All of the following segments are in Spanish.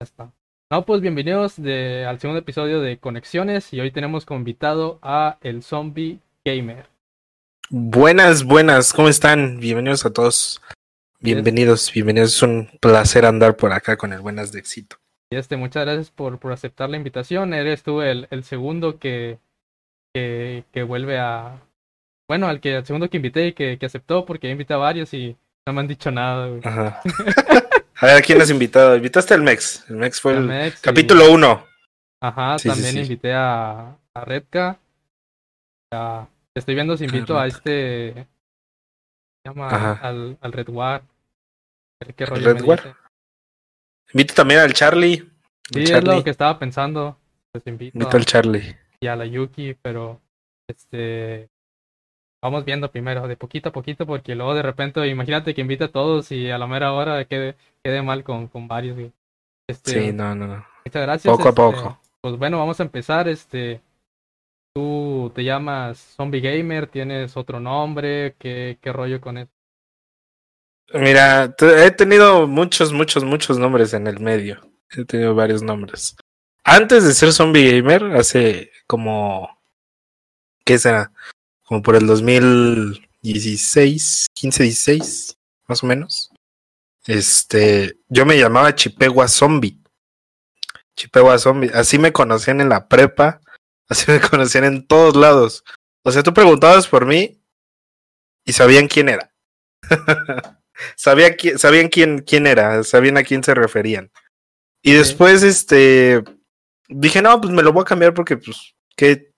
Ya está. No, pues bienvenidos de, al segundo episodio de Conexiones y hoy tenemos como invitado a el Zombie Gamer. Buenas, buenas, ¿cómo están? Bienvenidos a todos. Bienvenidos, bienvenidos. Es un placer andar por acá con el Buenas de Éxito. Y este, muchas gracias por, por aceptar la invitación. Eres tú el, el segundo que, que, que vuelve a. Bueno, al que el segundo que invité y que, que aceptó, porque invité a varios y no me han dicho nada. güey. Ajá. a ver, ¿a quién has invitado? Invitaste al Mex. El Mex fue el Mex capítulo 1. Ajá, Sí, también sí. invité a, a Redka. A- estoy viendo si invito a este. Se llama Ajá. al, al Red War. Qué ¿Al rollo Red me War? dice. Invito también al Charlie. Sí, es lo que estaba pensando. Pues invito Invito a- al Charlie. y a la Yuki, pero este. Vamos viendo primero, de poquito a poquito, porque luego de repente, imagínate que invita a todos y a la mera hora quede, quede mal con, con varios. güey. Este, Sí, no, no, no. Muchas gracias. Poco a este, poco. Pues bueno, vamos a empezar. Este, tú te llamas Zombie Gamer, tienes otro nombre, ¿qué, qué rollo con eso? Mira, he tenido muchos, muchos, muchos nombres en el medio. He tenido varios nombres. Antes de ser Zombie Gamer, hace como. ¿Qué será? Como por el 2016, 15, 16, más o menos. Este. Yo me llamaba Chipegua Zombie. Chipegua Zombie. Así me conocían en la prepa. Así me conocían en todos lados. O sea, tú preguntabas por mí y sabían quién era. Sabía qui- sabían quién, quién era, sabían a quién se referían. Y después, este, dije, no, pues me lo voy a cambiar porque, pues, qué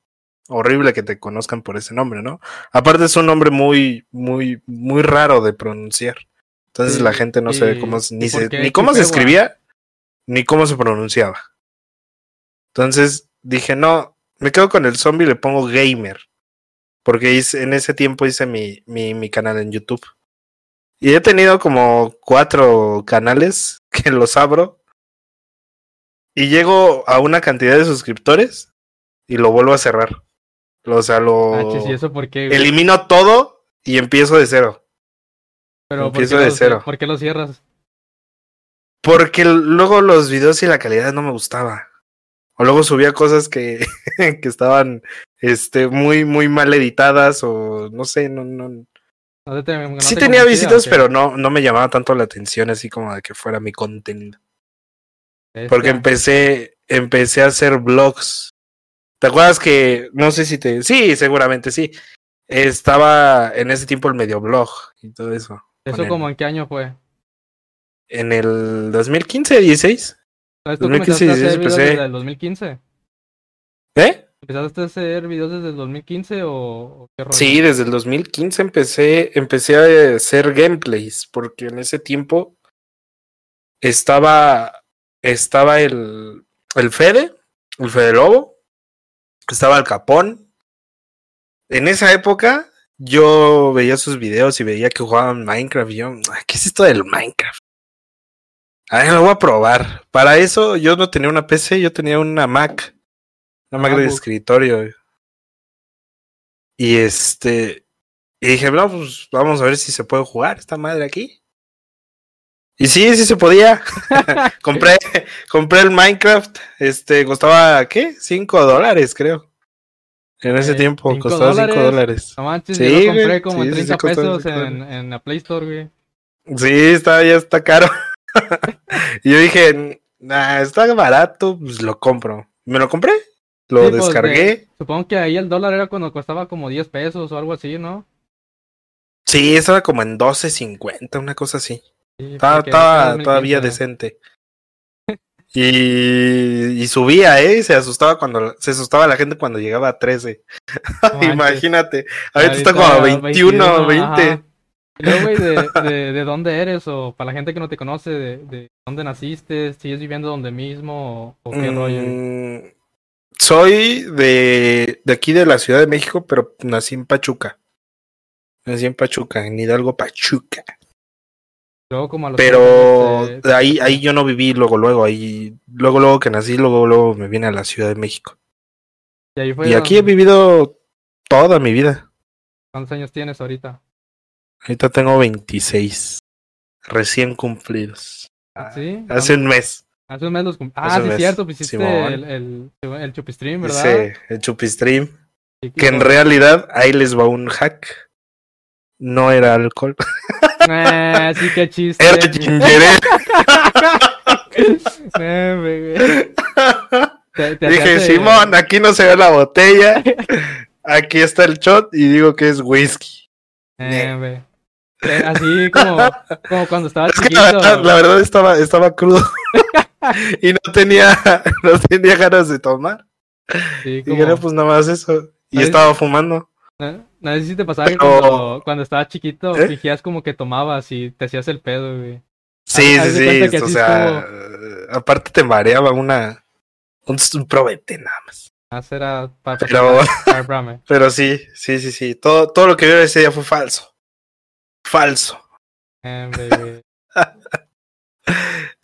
horrible que te conozcan por ese nombre, ¿no? Aparte es un nombre muy, muy, muy raro de pronunciar. Entonces Sí, la gente no sabe cómo, se- ¿y ni, se, ni cómo se escribía, ni cómo se pronunciaba. Entonces dije, no, me quedo con el zombie y le pongo gamer. Porque hice- en ese tiempo hice mi, mi, mi canal en YouTube. Y he tenido como cuatro canales que los abro. Y llego a una cantidad de suscriptores y lo vuelvo a cerrar. O sea, lo Ah, chis, ¿y eso por qué? güey? elimino todo y empiezo de cero. Pero ¿por empiezo qué de lo- cero. ¿Por qué lo cierras? Porque luego los videos y la calidad no me gustaba. O luego subía cosas que, que estaban este, muy, muy mal editadas o no sé, no, no, No te- no sí te tenía visitas, pero no, no me llamaba tanto la atención así como de que fuera mi contenido. Porque empecé, empecé a hacer vlogs. ¿Te acuerdas que, no sé si te, sí, seguramente sí. Estaba en ese tiempo el medio blog y todo eso. ¿Eso como el- en qué año fue? En el 2015, 16. ¿Sabes tú 2015, comenzaste a hacer 16 videos empecé. desde el 2015? ¿Eh? ¿Empezaste a hacer videos desde el 2015 o, o qué rollo? Sí, desde el 2015 empecé, empecé a hacer gameplays, porque en ese tiempo estaba, estaba el, el Fede, el Fede Lobo, estaba el Capón. En esa época yo veía sus videos y veía que jugaban Minecraft y yo, "Ah, ¿qué es esto del Minecraft? A ver, lo voy a probar. Para eso yo no tenía una PC, yo tenía una Mac, una Mac de escritorio. Y este, y dije, no, pues vamos a ver si se puede jugar esta madre aquí. Y sí, sí se podía. compré, compré el Minecraft. Este, costaba, ¿qué? 5 dólares, creo. En ese Eh, tiempo ¿cinco costaba 5 dólares? No manches, Sí, yo lo compré como sí, en sí, 30 sí, pesos en, en la Play Store, güey. Sí, está, ya está caro. y yo dije, nah, está barato, pues lo compro. Me lo compré, lo Sí, pues, descargué. Supongo que ahí el dólar era cuando costaba como 10 pesos o algo así, ¿no? Sí, estaba como en 12.50, una cosa así. Estaba, porque era estaba 2015, todavía decente. Y, y subía, ¿eh? Se asustaba cuando se asustaba la gente cuando llegaba a 13. No manches. Imagínate. Ahorita está como a 21, 20. ajá. Y luego, güey, de, de, de dónde eres? O para la gente que no te conoce, de, de dónde naciste, sigues viviendo donde mismo o, o qué rollo. Mm, soy de, de aquí de la Ciudad de México, pero nací en Pachuca. Nací en Pachuca, en Hidalgo, Pachuca. Luego como a los Pero 30 años, de ahí, ahí yo no viví luego, luego, ahí, luego, luego que nací, luego, luego me vine a la Ciudad de México. y ahí fue Y aquí he vivido toda mi vida. ¿Cuántos años tienes ahorita? Ahorita tengo 26 recién cumplidos. ¿Sí? Hace un mes. Hace un mes los cum- Ah, sí, mes. cierto, pues hiciste el, el, el Chupistream, ¿verdad? Sí, el Chupistream. Que en realidad, ahí les va un hack. No era alcohol. Eh, sí, qué chiste. Era güey. Te- te Dije, Simón, aquí no se ve la botella. Aquí está el shot y digo que es whisky. eh, Así como, como cuando estaba Es que chiquito. la verdad, la verdad estaba, estaba crudo. y no tenía, no tenía ganas de tomar. sí, Y como- era pues nada más eso. Y ¿Sabes? estaba fumando. No, no sé si te pasaba que cuando, cuando estabas chiquito ¿Eh? fingías como que tomabas y te hacías el pedo, güey. Sí, sí, sí. O sea, aparte te mareaba una. Un, un probete nada más. Más era para Pero- para. Pero sí, sí, sí, sí. Todo, todo lo que vio ese día fue falso. Falso.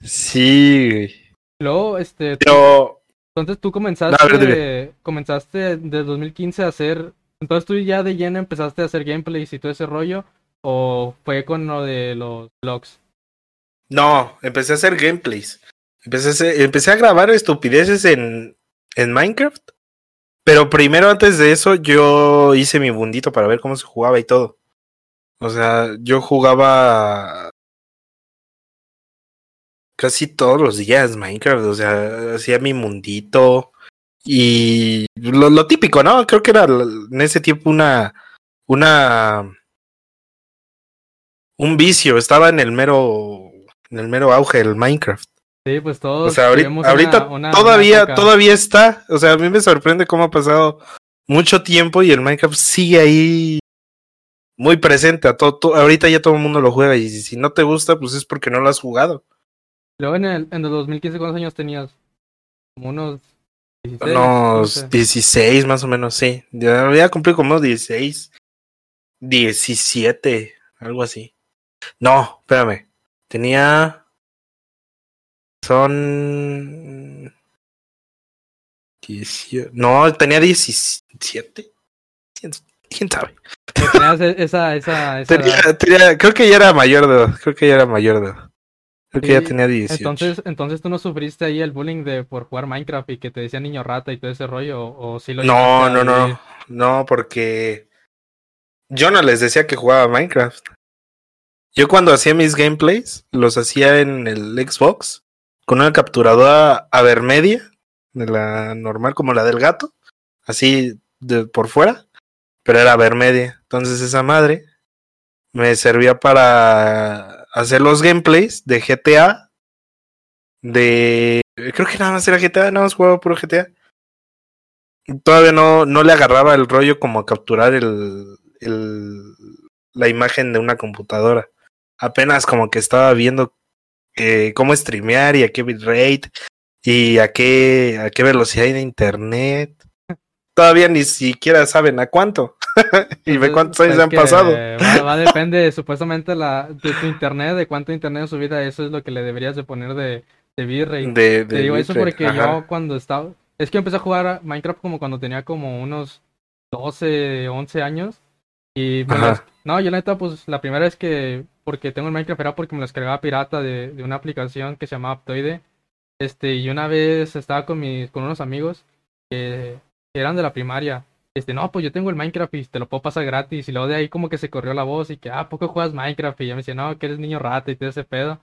Sí, güey. Luego, este, tú- Pero. entonces tú comenzaste, ver, comenzaste de 2015 a hacer, entonces tú ya de lleno empezaste a hacer gameplays y todo ese rollo, o fue con lo de los vlogs. No, empecé a hacer gameplays. Empecé a, grabar estupideces en, en Minecraft. Pero primero, antes de eso, yo hice mi bundito para ver cómo se jugaba y todo. O sea, yo jugaba casi todos los días Minecraft. O sea, hacía mi mundito. Y lo, lo típico, ¿no? Creo que era en ese tiempo una. Una. Un vicio. Estaba en el mero. En el mero auge del Minecraft. Sí, pues todos O sea, ahorita, una- todavía, una todavía está. O sea, a mí me sorprende cómo ha pasado mucho tiempo y el Minecraft sigue ahí muy presente. A todo, to- ahorita ya todo el mundo lo juega y si, no te gusta, pues es porque no lo has jugado. Luego en el, en el 2015, ¿cuántos años tenías? Como unos 16, Unos 15. 16 más o menos, sí. Ya había cumplido como unos 16, 17, algo así. No, espérame. Tenía... Son... 18... No, tenía 17. ¿Quién, sabe? E- esa, esa, esa. Tenía, tenía- creo que ya era mayor de edad. Creo que ya era mayor de edad. Creo que ya tenía 18. Entonces, entonces tú no sufriste ahí el bullying de por jugar Minecraft y que te decían niño rata y todo ese rollo, o, o sí lo No, a no, no. vivir? No, porque yo no les decía que jugaba Minecraft. Yo cuando hacía mis gameplays, los hacía en el Xbox con una capturadora Avermedia, de la normal como la del gato, así de por fuera, pero era Avermedia. Entonces esa madre me servía para hacer los gameplays de GTA, de... Creo que nada más era GTA, nada más jugaba puro GTA. Todavía no, no le agarraba el rollo como a capturar el, el, la imagen de una computadora. Apenas como que estaba viendo eh, cómo streamear y a qué bitrate y a qué, a qué velocidad de internet. Todavía ni siquiera saben a cuánto. y ve cuántos años han pasado. Va, va depende supuestamente la, de tu internet, de cuánto internet en su vida, eso es lo que le deberías de poner de, de. De, Te digo eso porque ajá. yo cuando estaba... Es que empecé a jugar a Minecraft como cuando tenía como unos 12, 11 años. Y las- No, yo la neta, pues la primera vez que... Porque tengo el Minecraft era porque me lo descargaba pirata de, de una aplicación que se llamaba Aptoide. Este, y una vez estaba con mis, con unos amigos que eran de la primaria. Este, no, pues yo tengo el Minecraft y te lo puedo pasar gratis. Y luego de ahí como que se corrió la voz y que, ah, ¿a ¿poco juegas Minecraft? Y ya me decía, no, que eres niño rata y todo ese pedo.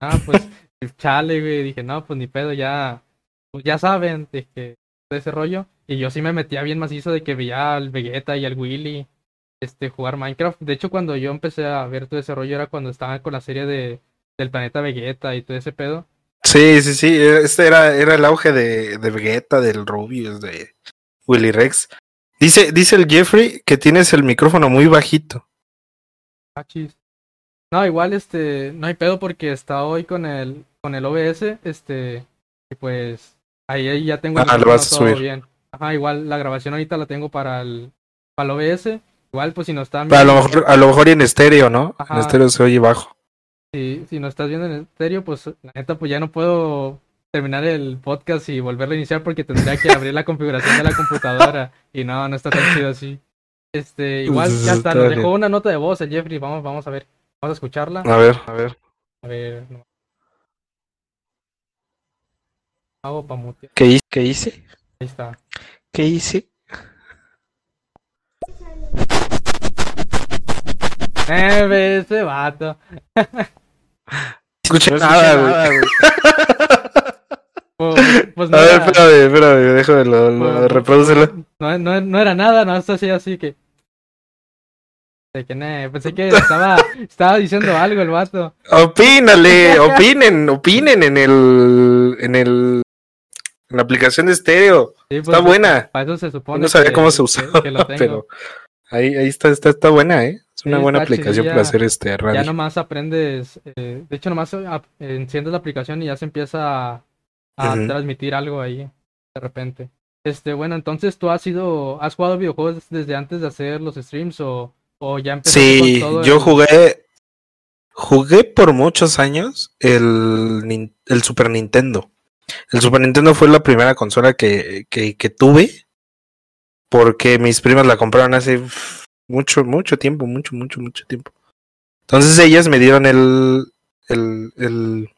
Ah, pues, chale, güey. Dije, no, pues ni pedo, ya, pues ya saben que de ese rollo. Y yo sí me metía bien macizo de que veía al Vegeta y al Willy este, jugar Minecraft. De hecho, cuando yo empecé a ver todo ese rollo era cuando estaba con la serie de del planeta Vegeta y todo ese pedo. Sí, sí, sí. Este era, era el auge de, de Vegeta, del Rubius, de Willy Rex. Dice, dice el Jeffrey que tienes el micrófono muy bajito. Ah, chis. No, igual este, no hay pedo porque está hoy con el con el OBS, este, y pues ahí, ahí ya tengo el Ah, lo micrófono vas a todo subir. bien. Ajá, igual la grabación ahorita la tengo para el para el OBS. Igual pues si no están A lo viendo- mejor, a lo mejor en estéreo, ¿no? En estéreo se oye bajo. si, si no estás viendo en estéreo, pues la neta pues ya no puedo terminar el podcast y volverlo a iniciar porque tendría que abrir la configuración de la computadora y no, no está tan chido así. Este, igual ya está, nos dejó una nota de voz el Jeffrey, vamos, vamos a ver, vamos a escucharla. A ver, a ver. A ver, no. Hago mutear. ¿Qué, hi- qué hice? Ahí está. ¿Qué hice? Eh, ve ese vato. Escuché No nada, escuché güey. Pues, pues no, A ver, espérame, espérame, déjame lo, lo- pues, reprodúcelo. no, no, no era nada, no, esto así, así que. De que, ne, pensé que estaba, estaba diciendo algo el vato. Opínale, opinen, opinen en el, en el, en la aplicación de estéreo. Sí, pues, Está buena. Para eso se supone. No sabía que- cómo se usaba, que pero ahí, ahí está, está, está buena, ¿eh? Es una Sí, buena está aplicación chidilla. para hacer este Ya radio. nomás aprendes, eh, de hecho nomás ah, enciendes la aplicación y ya se empieza a, a transmitir algo ahí de repente. Este, bueno, entonces tú has sido, has jugado videojuegos desde antes de hacer los streams o, o ya empezaste Sí, con todo yo el- jugué, jugué por muchos años el, el Super Nintendo. El Super Nintendo fue la primera consola que, que, que tuve porque mis primas la compraron hace mucho, mucho tiempo, mucho, mucho, mucho tiempo. Entonces ellas me dieron el, el, el,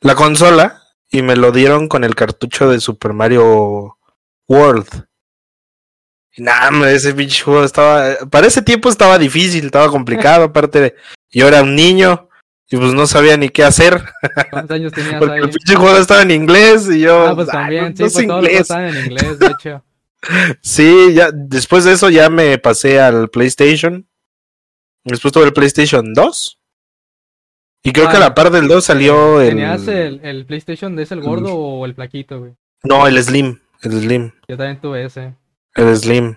la consola y me lo dieron con el cartucho de Super Mario World. Y nada, ese pinche juego estaba. Para ese tiempo estaba difícil, estaba complicado. Aparte, de- yo era un niño y pues no sabía ni qué hacer. ¿Cuántos años tenías Porque ahí? el pinche juego estaba en inglés y yo. Ah, pues "Ah, también, no- sí, no pues todos los inglés". estaban en inglés, de hecho. Sí, ya, después de eso ya me pasé al PlayStation. Después tuve el PlayStation 2. Y creo que a Ah, la par del 2 salió el. ¿Tenías el, el PlayStation de ese el gordo o el flaquito, güey? No, el Slim. El Slim. Yo también tuve ese. El Slim.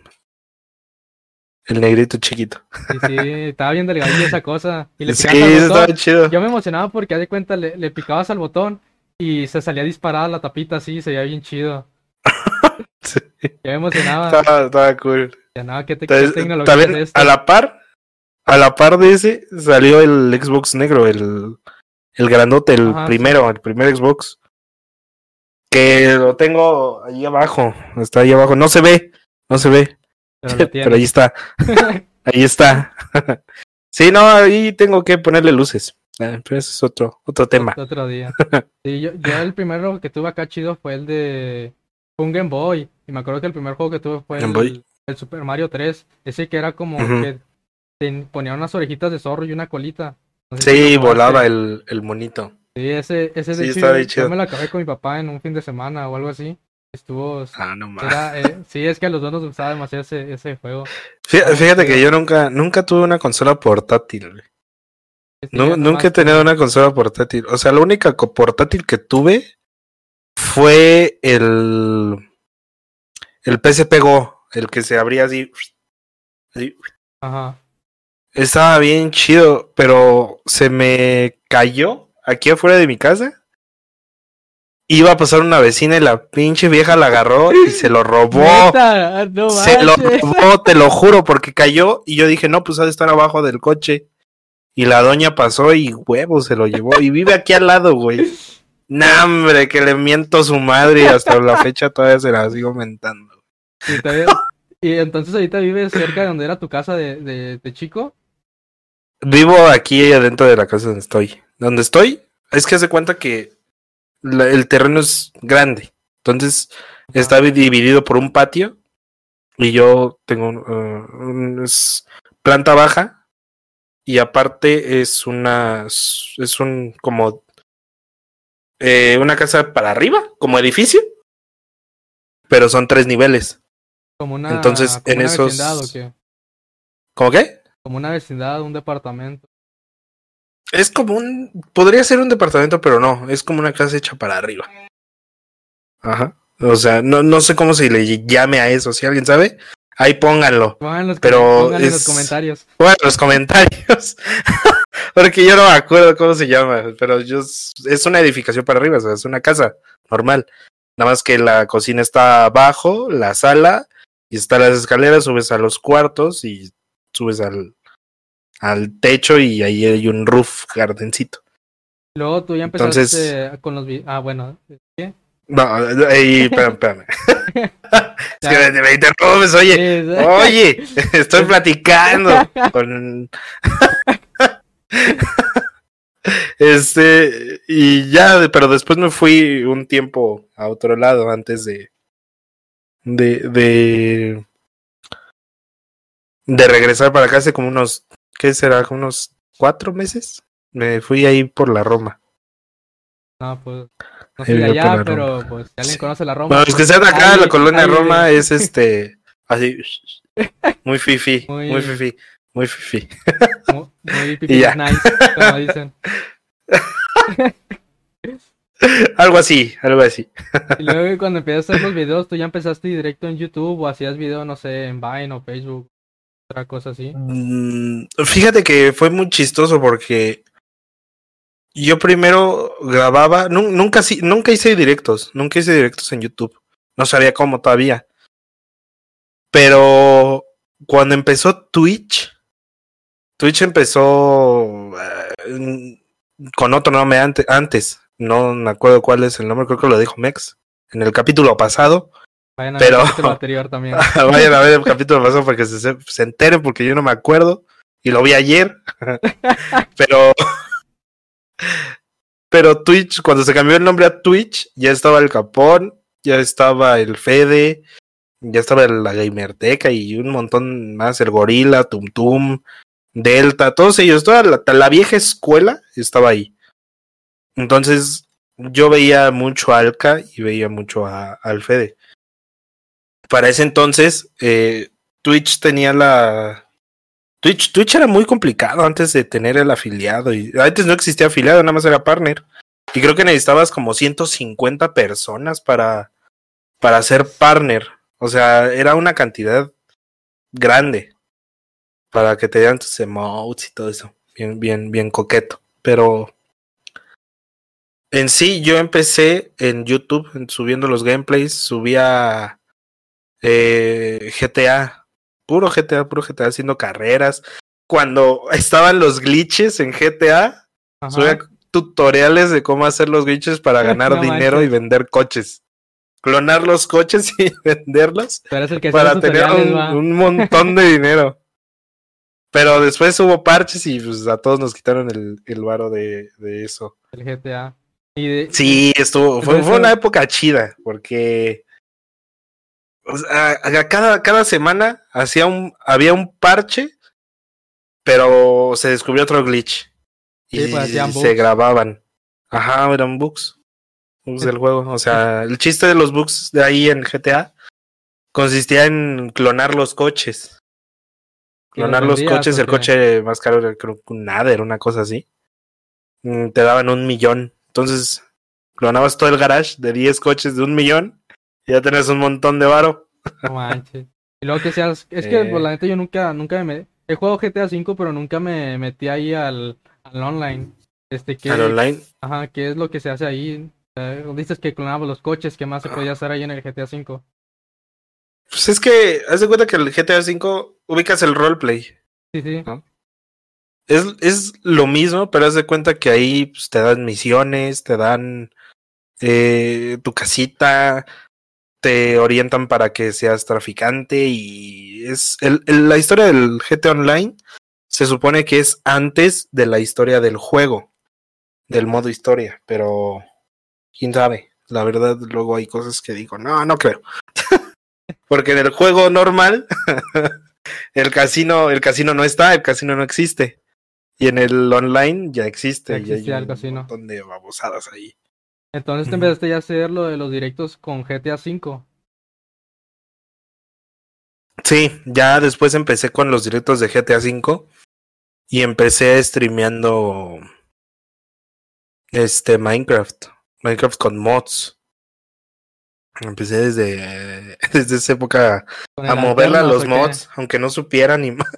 El negrito chiquito. Sí, sí, estaba bien delgadilla esa cosa. Y le Sí, eso estaba chido. Yo me emocionaba porque, haz de cuenta, le, le picabas al botón y se salía disparada la tapita así, se veía bien chido. Sí, Yo me emocionaba. estaba, estaba cool. Ya nada, ¿qué, te, qué Entonces, tecnología también es esto? a la par, a la par de ese salió el Xbox negro, el, el grandote, el Ajá, primero, el primer Xbox. Que lo tengo ahí abajo, está ahí abajo, no se ve, no se ve, Pero pero ahí está, ahí está. sí, no, ahí tengo que ponerle luces, eh, pero ese es otro, otro tema. Otro día. Sí, yo, yo el primero que tuve acá chido fue el de fue un Game Boy. Y me acuerdo que el primer juego que tuve fue el, Super Mario 3. Ese que era como que ten- ponía unas orejitas de zorro y una colita. No sé si Sí, jugaste. volaba el, el monito. Sí, ese, ese de Sí, está yo- chido. me lo acabé con mi papá en un fin de semana o algo así. Estuvo. Ah, no. Era, eh, sí, es que a los dos nos gustaba demasiado ese, ese juego. Fíjate, fíjate que yo nunca, nunca tuve una consola portátil. Este, nunca he tenido una consola portátil. O sea, la única portátil que tuve fue el el PSP Go, el que se abría así. así. Ajá. Estaba bien chido, pero se me cayó aquí afuera de mi casa. Iba a pasar una vecina y la pinche vieja la agarró y se lo robó. Neta, no Se lo robó, te lo juro, porque cayó y yo dije, no, pues ha de estar abajo del coche. Y la doña pasó y huevo se lo llevó. Y vive aquí al lado, güey. Nah, hombre, que le miento su madre y hasta la fecha todavía se la sigo mentando. Y, todavía- y entonces ahorita vives cerca de donde era tu casa de, de, de chico. Vivo aquí adentro de la casa donde estoy. Donde estoy, es que hace cuenta que la- el terreno es grande. Entonces está dividido por un patio. Y yo tengo uh, un- es planta baja. Y aparte es una. Es un como. eh, una casa para arriba, como edificio. Pero son tres niveles. Como una, Entonces, como en una esos-? ¿Cómo qué? Como una vecindad, un departamento. Es como un. Podría ser un departamento, pero no. Es como una casa hecha para arriba. Ajá. O sea, no, no sé cómo se le llame a eso. Si alguien sabe, ahí pónganlo. Pongan los, Pero en los comentarios. Bueno, en los comentarios. Porque yo no me acuerdo cómo se llama. Pero yo es una edificación para arriba. O sea, es una casa normal. Nada más que la cocina está abajo, la sala, y están las escaleras, subes a los cuartos y subes al, al techo y ahí hay un roof gardencito. Luego tú ya empezaste Entonces- con los... Ah, bueno. ¿qué? No, ahí, espérame, espérame. es que me, me interrumpes, oye. Sí, Este, y ya, pero después me fui un tiempo a otro lado antes de. de. de. De regresar para acá hace como unos. ¿qué será? Como unos cuatro meses. Me fui ahí por la Roma. No, pues. No por allá, pero Roma. pues si alguien conoce la Roma. Bueno, los que sean de acá, ahí- la colonia ahí Roma es este. Así. Muy fifi. Muy- Muy fifi. Muy fifi. Muy, muy nice, como dicen. Algo así, algo así. Y luego cuando empezaste a hacer los videos, tú ya empezaste directo en YouTube o hacías video, no sé, en Vine o Facebook, otra cosa así. Mm, Fíjate que fue muy chistoso porque yo primero grababa, nu- nunca, nunca hice directos, nunca hice directos en YouTube. No sabía cómo todavía. Pero cuando empezó Twitch, Twitch empezó eh, con otro nombre ante- antes. No me acuerdo cuál es el nombre, creo que lo dijo Mex en el capítulo pasado. Vayan a Pero- ver el capítulo anterior también. Vayan a ver el capítulo pasado para que se, se- enteren porque yo no me acuerdo y lo vi ayer. pero pero Twitch, cuando se cambió el nombre a Twitch, ya estaba el Capón, ya estaba el Fede, ya estaba la Gamerteca y un montón más, el Gorila, Tum Tum, Delta, todos ellos, toda la, la vieja escuela estaba ahí. Entonces yo veía mucho a Alka y veía mucho a, al Fede para ese entonces, eh, Twitch tenía la. Twitch, Twitch era muy complicado antes de tener el afiliado. Y antes no existía afiliado, nada más era partner. Y creo que necesitabas como 150 personas para, para ser partner. O sea, era una cantidad grande para que te dieran tus emotes y todo eso. Bien, bien, bien coqueto. Pero en sí, yo empecé en YouTube en- subiendo los gameplays, subía eh, GTA, puro GTA, puro GTA, haciendo carreras. Cuando estaban los glitches en GTA, subía tutoriales de cómo hacer los glitches para ganar No dinero y vender coches. Clonar los coches y venderlos para tener un, montón de dinero. Pero después hubo parches y pues a todos nos quitaron el, el varo de, de eso. El GTA. Y de, Sí, estuvo, fue una época chida, porque a- a cada, cada semana hacía un, había un parche, pero se descubrió otro glitch. Y pues, hacían se bugs. grababan. Ajá, eran bugs. Bugs del juego. O sea, el chiste de los bugs de ahí en GTA consistía en clonar los coches. ¿Y Clonar los coches, el coche más caro era creo que un Nader, una cosa así. Mm, Te daban un millón. Entonces, clonabas todo el garage de 10 coches de un millón y ya tenés un montón de varo. No manches. Y luego que seas. Es que, Eh. pues, la neta, yo nunca, nunca me. He jugado GTA V, pero nunca me metí ahí al, al online. Este, que. Al online. Ajá, ¿qué es lo que se hace ahí? Eh, dices que clonaba los coches, ¿qué más se podía hacer ahí en el GTA V? Pues es que, haz de cuenta que el GTA V ubicas el roleplay. Sí, sí. Es, es lo mismo, pero haz de cuenta que ahí pues, te dan misiones, te dan eh, tu casita, te orientan para que seas traficante y es el, el- la historia del GT Online se supone que es antes de la historia del juego, del modo historia, pero quién sabe. La verdad, luego hay cosas que digo, no, no creo. Porque en el juego normal, el casino, el casino no está, el casino no existe. Y en el online ya existe. Ya y hay el un casino. montón de babosadas ahí. Entonces te empezaste ya a hacer lo de los directos con GTA V. Sí, ya después empecé con los directos de GTA V y empecé streameando este Minecraft, Minecraft con mods. Empecé desde, desde esa época a el moverle a los mods, aunque no supiera ni más.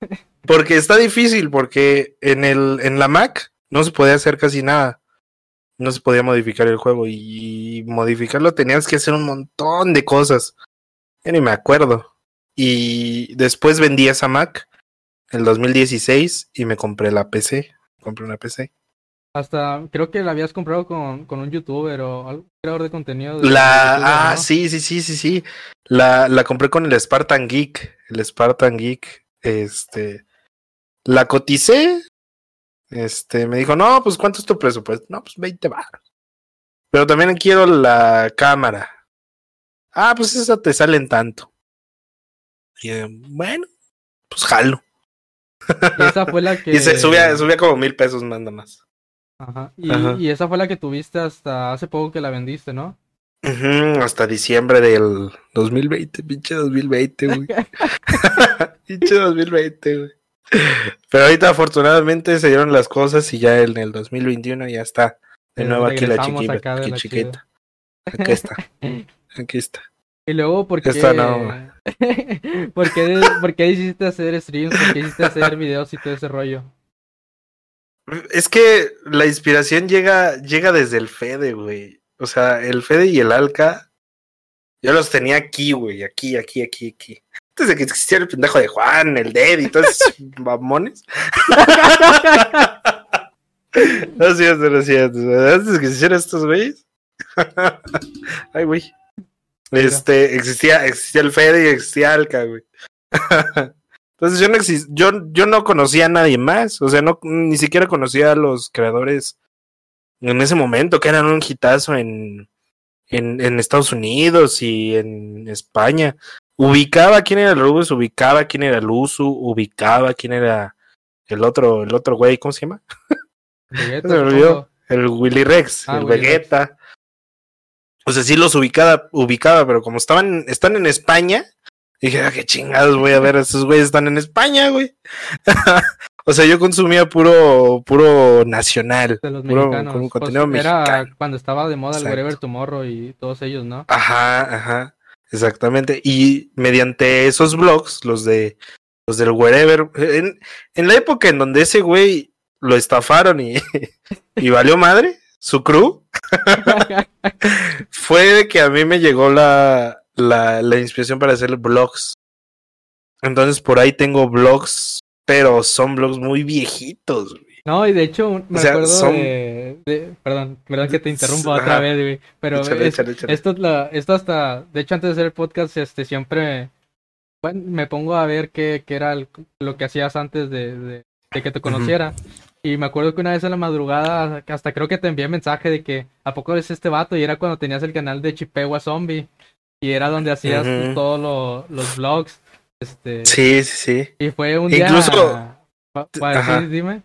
Porque está difícil, porque en el, en la Mac no se podía hacer casi nada. No se podía modificar el juego. Y modificarlo tenías que hacer un montón de cosas. Ya ni me acuerdo. Y después vendí esa Mac el 2016 y me compré la PC. Compré una PC. Hasta creo que la habías comprado con, con un youtuber o algún creador de contenido. de La, YouTube, ah, ¿no? sí, sí, sí, sí, sí. La, la compré con el Spartan Geek. El Spartan Geek. Este. La coticé. Este, me dijo, no, pues ¿cuánto es tu presupuesto? No, pues 20 baros. Pero también quiero la cámara. Ah, pues esa te salen tanto. Y yo, bueno, pues jalo. Y esa fue la que. Y se subía, subía como mil pesos más nada más. Ajá. Y, Ajá. y esa fue la que tuviste hasta hace poco que la vendiste, ¿no? Ujú, hasta diciembre del 2020, pinche 2020, güey. pinche 2020, güey. Pero ahorita afortunadamente se dieron las cosas y ya en el 2021 ya está. De nuevo aquí la chiquita. Aquí la chiquita. Aquí está. Aquí está. Y luego, ¿por qué? Esta no. ¿Por qué, por qué hiciste hacer streams? ¿Por qué hiciste hacer videos y todo ese rollo? Es que la inspiración llega, llega desde el Fede, güey. O sea, el Fede y el Alca, yo los tenía aquí, güey, aquí, aquí, aquí, aquí. Antes de que existiera el pendejo de Juan, el Dead y todos esos mamones. No es cierto, no es cierto. Antes de que existieran estos güeyes. Ay, güey. Este, existía, existía el Fede y existía Alca, güey. Entonces yo no exis- yo, yo no conocía a nadie más. O sea, no, ni siquiera conocía a los creadores en ese momento, que eran un hitazo en, en, en Estados Unidos y en España. Ubicaba quién era el Rubus, ubicaba quién era el Usu, ubicaba quién era el otro, el otro güey, ¿cómo se llama? Vegeta, Se olvidó. El Willy Rex, Ah, el Willy Vegeta. O sea, sí los ubicaba, ubicaba, pero como estaban, están en España, dije, ah, qué chingados voy a ver, esos güeyes están en España, güey. o sea, yo consumía puro, puro nacional. De los puro- mexicanos. Pues, era mexicano. cuando estaba de moda el. Wherever Tomorrow y todos ellos, ¿no? Ajá, ajá, exactamente. Y mediante esos blogs, los de los del wherever, en, en la época en donde ese güey lo estafaron y, y valió madre, su crew, fue que a mí me llegó la, la, la inspiración para hacer blogs. Entonces por ahí tengo blogs, pero son blogs muy viejitos. güey. No, y de hecho, me O sea, acuerdo son- de, de- Perdón, perdón que te interrumpa Ajá. otra vez, güey. Pero Échale, es- échale, échale. esto, es la, esto hasta. De hecho, antes de hacer el podcast, este siempre. Bueno, me pongo a ver qué, qué era el- lo que hacías antes de, de- de que te conociera. Y me acuerdo que una vez en la madrugada, hasta creo que te envié mensaje de que ¿a poco eres este vato? Y era cuando tenías el canal de Chippewa Zombie. Y era donde hacías todos lo- los vlogs. Este, Sí, sí, sí. Y fue un Incluso- día. sí, dime.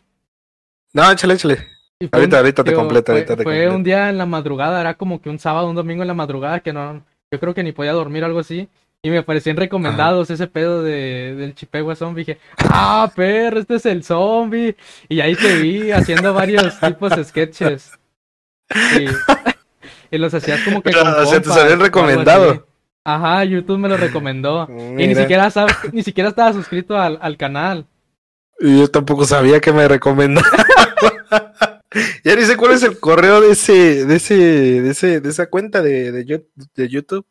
No, échale, échale. Y Ahorita, un- ahorita te digo, completo, fue, ahorita te fue un día en la madrugada, era como que un sábado, un domingo en la madrugada que no, yo creo que ni podía dormir o algo así. Y me parecían recomendados ese pedo de, del Chippewa Zombie. Dije, ah, perro, este es el zombie. Y ahí te vi haciendo varios tipos de sketches. Y, y los hacías como que Pero, con o sea, te salían recomendado. Ajá, YouTube me lo recomendó. Y ni siquiera, sab- ni siquiera estaba suscrito al, al canal. Y yo tampoco sabía que me recomendaba. ya ni sé cuál es el correo de ese, de ese, de ese, de esa cuenta de, de YouTube.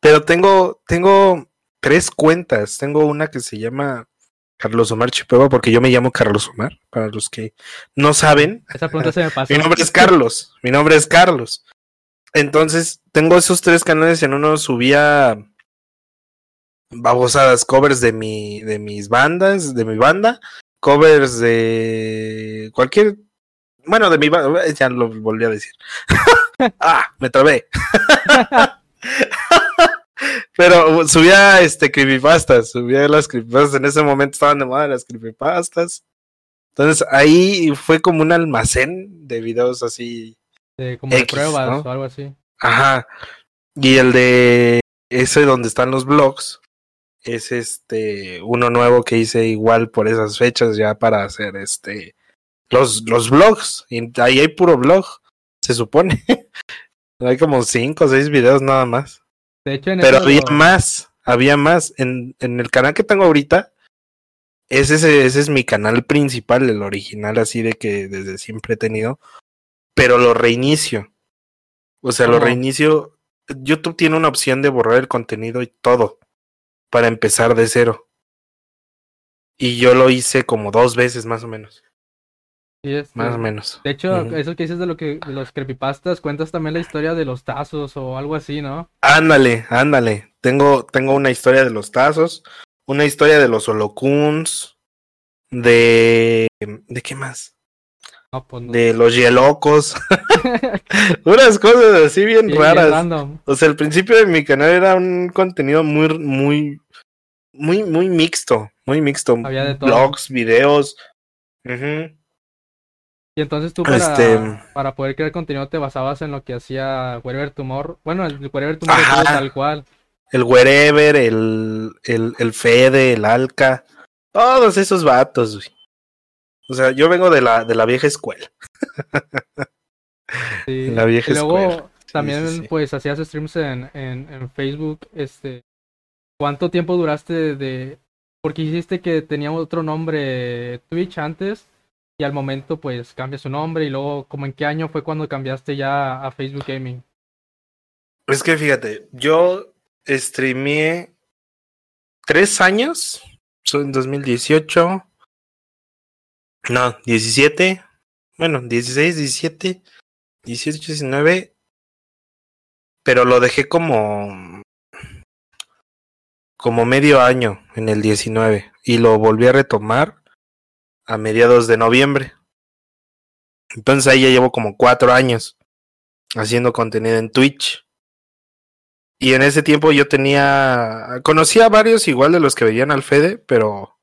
Pero tengo, tengo tres cuentas. Tengo una que se llama Carlos Omar Chipeva, porque yo me llamo Carlos Omar, para los que no saben. Esa pregunta se me pasó. Mi nombre es Carlos. Mi nombre es Carlos. Entonces, tengo esos tres canales. En uno subía babosadas, covers de mi, de mis bandas, de mi banda, covers de cualquier, bueno, de mi banda, ya lo volví a decir. ah, me trabé. Pero subía este creepypastas, subía las creepypastas, en ese momento estaban de moda las creepypastas. Entonces ahí fue como un almacén de videos así de- como de pruebas ¿no? o algo así. Ajá. Y el de ese donde están los blogs es este uno nuevo que hice igual por esas fechas ya para hacer este los los blogs y ahí hay puro blog se supone hay como cinco o seis videos nada más De hecho, en pero había lo- más había más en, en el canal que tengo ahorita ese, ese ese es mi canal principal el original así de que desde siempre he tenido pero lo reinicio. O sea lo reinicio. YouTube tiene una opción de borrar el contenido y todo para empezar de cero. Y yo lo hice como dos veces más o menos. Sí, este, más o menos. De hecho, eso que dices de lo que de los creepypastas, cuentas también la historia de los tazos o algo así, ¿no? Ándale, ándale. Tengo, tengo una historia de los tazos, una historia de los holocuns, de... ¿De qué más? No, pues no. de los yelocos. Unas cosas así bien Sí, raras. O sea, el principio de mi canal era un contenido muy, muy, muy, muy mixto, muy mixto. Había de todo. Blogs, videos. Y entonces tú para, Este- para poder crear contenido te basabas en lo que hacía Wherever Tumor. Bueno, el Wherever Tumor tal cual. El Wherever, el, el, el Fede, el Alca. Todos esos vatos, güey. O sea, yo vengo de la, de la vieja escuela. Sí. La vieja y luego escuela. también sí, sí. pues hacías streams en, en, en Facebook. Este, ¿cuánto tiempo duraste de, porque hiciste que tenía otro nombre Twitch antes y al momento pues cambia su nombre y luego como en qué año fue cuando cambiaste ya a Facebook Gaming? Es que fíjate, yo streameé tres años. En 2018. No, 17. Bueno, 16, 17, 18, 19. Pero lo dejé como. Como medio año en el 19. Y lo volví a retomar a mediados de noviembre. Entonces ahí ya llevo como cuatro años haciendo contenido en Twitch. Y en ese tiempo yo tenía. Conocía a varios igual de los que veían al Fede, pero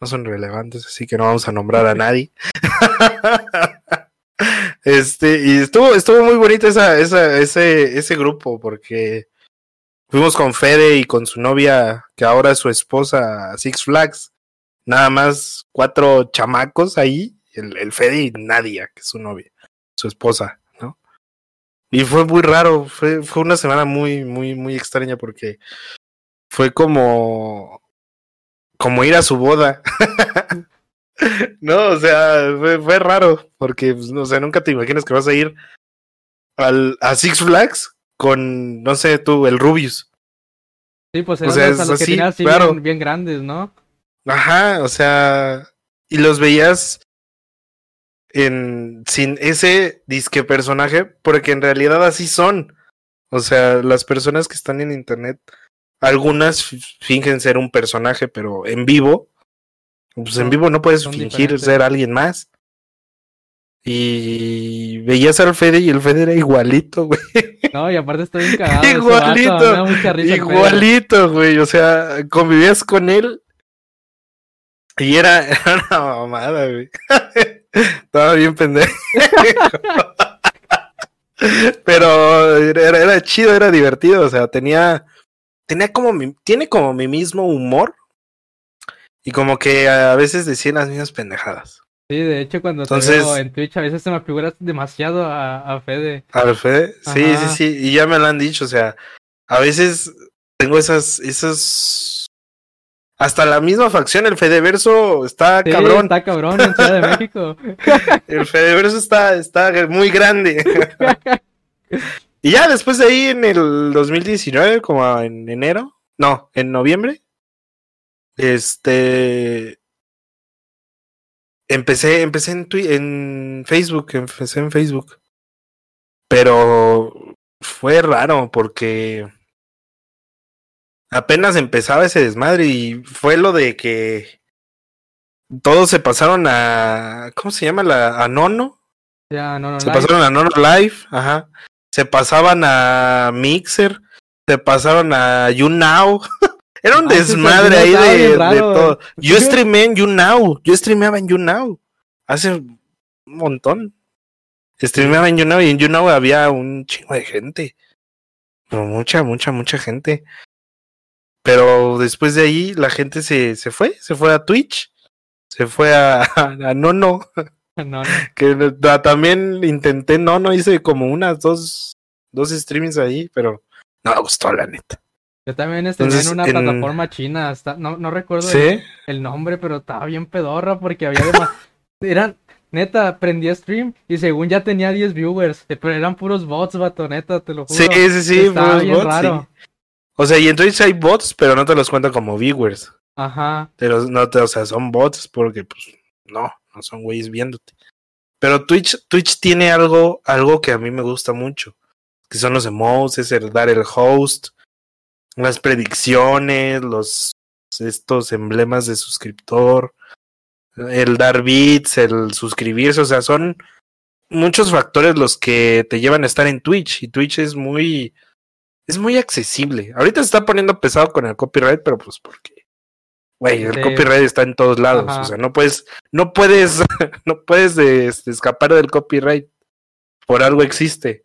no son relevantes, así que no vamos a nombrar a nadie. este, y estuvo, estuvo muy bonito esa, esa, ese, ese grupo, porque fuimos con Fede y con su novia, que ahora es su esposa, Six Flags. Nada más cuatro chamacos ahí, el, el Fede y Nadia, que es su novia, su esposa, ¿no? Y fue muy raro, fue, fue una semana muy, muy, muy extraña porque fue como, como ir a su boda. no, o sea, fue, fue raro porque, pues, no sé, nunca te imaginas que vas a ir al, a Six Flags con, no sé, tú, el Rubius. Sí, pues O eran sea, los, a es los que así, tenías así claro. bien, bien grandes, ¿no? Ajá, o sea, y los veías en sin ese disque personaje, porque en realidad así son. O sea, las personas que están en internet, algunas fi- fingen ser un personaje, pero en vivo, pues en vivo no puedes son fingir diferentes. ser alguien más. Y veías al Fede y el Fede era igualito, güey. No, y aparte estoy bien cagado. vato, Igualito, mucha risa. Igualito, güey. O sea, convivías con él. Y era, era una mamada, güey. Estaba bien pendejo. Pero era, era chido, era divertido. O sea, tenía. Tenía como mi, tiene como mi mismo humor. Y como que a veces decía las mismas pendejadas. Sí, de hecho cuando Entonces- te veo en Twitch a veces se me figuras demasiado a, a Fede. A Fede. Sí, Ajá. sí, sí. Y ya me lo han dicho. O sea, a veces tengo esas, esas. Hasta la misma facción, el Fedeverso está Sí, cabrón. está cabrón en Ciudad de México. El Fedeverso está, está muy grande. y ya después de ahí, en el 2019, como en enero, no, en noviembre, este. Empecé, empecé en, Twi- en Facebook, empecé en Facebook. Pero fue raro porque apenas empezaba ese desmadre y fue lo de que todos se pasaron a ¿cómo se llama la a Nono? Ya, no, no, Se live. pasaron a Nono Live, ajá. Se pasaban a Mixer, se pasaron a YouNow. Era un Ah, desmadre ahí de, todo. Yo streameé en YouNow, yo streameaba en YouNow hace un montón. Streameaba en YouNow y en YouNow había un chingo de gente. Pero mucha, mucha, mucha gente. Pero después de ahí la gente se, se fue, se fue a Twitch, se fue a, a Nono, No, no. que ta- también intenté Nono, hice como unas dos, dos streamings ahí, pero no me gustó la neta. Yo también estuve en Entonces, una en- plataforma china. está- no, no recuerdo el, ¿Sí? el nombre, pero estaba bien pedorra porque había demás. eran, neta, prendía stream y según ya tenía 10 viewers, eh, pero eran puros bots, vato, neta, te lo juro. Sí, sí, sí, Estaba puros bien bots, raro. sí. O sea, y en Twitch hay bots, pero no te los cuentan como viewers. Ajá. Te los- no te, o sea, son bots porque, pues, no, son güeyes viéndote. Pero Twitch, Twitch tiene algo, algo que a mí me gusta mucho. Que son los emotes, es el dar el host, las predicciones, los estos emblemas de suscriptor. el dar bits, el suscribirse, o sea, son muchos factores los que te llevan a estar en Twitch y Twitch es muy es muy accesible. Ahorita se está poniendo pesado con el copyright, pero pues porque güey, el Sí. copyright está en todos lados, Ajá. o sea, no puedes no puedes no puedes este, escapar del copyright. Por algo existe.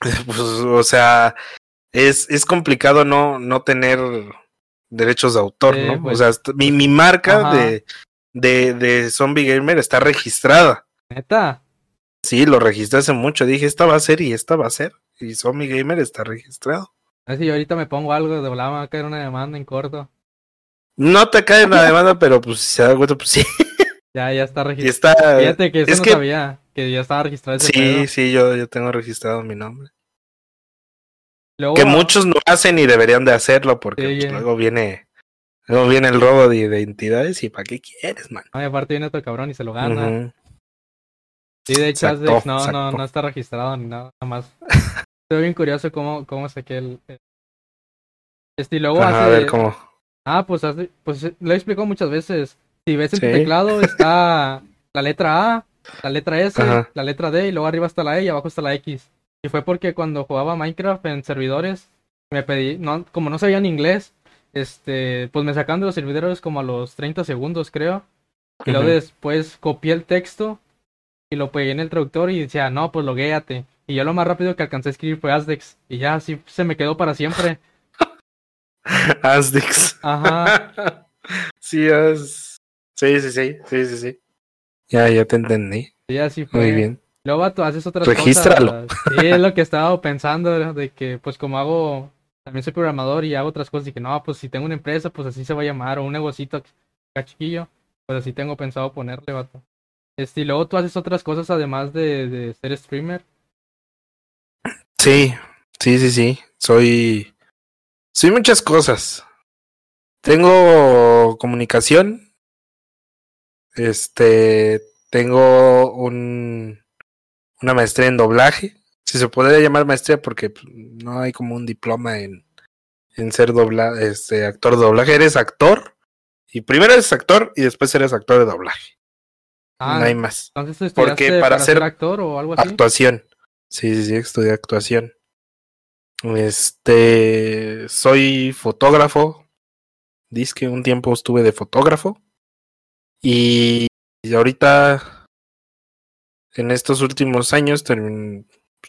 Pues, o sea, es, es complicado no, no tener derechos de autor, Sí, ¿no? pues. o sea, est- mi, mi marca Ajá. de, de, de Zombie Gamer está registrada. Neta. Sí, lo registré hace mucho. Dije, esta va a ser y esta va a ser. Y Zombie Gamer está registrado. A ver si yo ahorita me pongo algo de volada, me va a caer una demanda en corto. No te cae en la demanda, pero pues si se da cuenta, pues sí. Ya, ya está registrado. está. Fíjate que eso es no que- sabía, que ya estaba registrado ese Sí, pedo. sí, yo, yo tengo registrado mi nombre. Luego, Que muchos no hacen y deberían de hacerlo porque Sí, pues, luego viene. Luego viene el robo de identidades y ¿para qué quieres, man? Ay, aparte viene otro cabrón y se lo gana. Sí, de hecho, Exacto, no, no, exacto. no está registrado ni nada, nada más. Estoy bien curioso cómo, cómo saqué el... el- Este, y luego Ajá, hace... a ver cómo. Ah, pues, pues eh, lo he explicado muchas veces. Si ves en tu Sí. teclado está la letra A, la letra S, Ajá. la letra D y luego arriba está la E y abajo está la X. Y fue porque cuando jugaba Minecraft en servidores, me pedí, no, como no sabían inglés, este, pues me sacan de los servidores como a los 30 segundos, creo. Y luego después copié el texto y lo pegué en el traductor y decía, no, pues loguéate. Y yo lo más rápido que alcancé a escribir fue Azdex. Y ya así se me quedó para siempre. Asdix. Ajá. sí, es. Sí, sí, sí, sí, sí, sí. Ya, ya te entendí. Y así fue. Muy bien. Luego vato, haces otras Regístralo. cosas. Sí, es lo que estaba pensando, de que pues como hago, también soy programador y hago otras cosas, y que no, pues si tengo una empresa, pues así se va a llamar, o un negocito acá chiquillo, pues así tengo pensado ponerle, vato. Este, y luego tú haces otras cosas además de, de ser streamer. Sí, sí, sí, sí. Soy. Soy muchas cosas. Tengo comunicación. Este. Tengo un. Una maestría en doblaje. Si se podría llamar maestría, porque pues, no hay como un diploma en, en ser dobla, este, actor de doblaje. Eres actor. Y primero eres actor y después eres actor de doblaje. Ah, no hay más. entonces porque para para, ser ser actor o algo así. Actuación. Sí, sí, sí, estudié actuación. Este, soy fotógrafo. Dice que un tiempo estuve de fotógrafo. Y, ahorita, en estos últimos años, termin-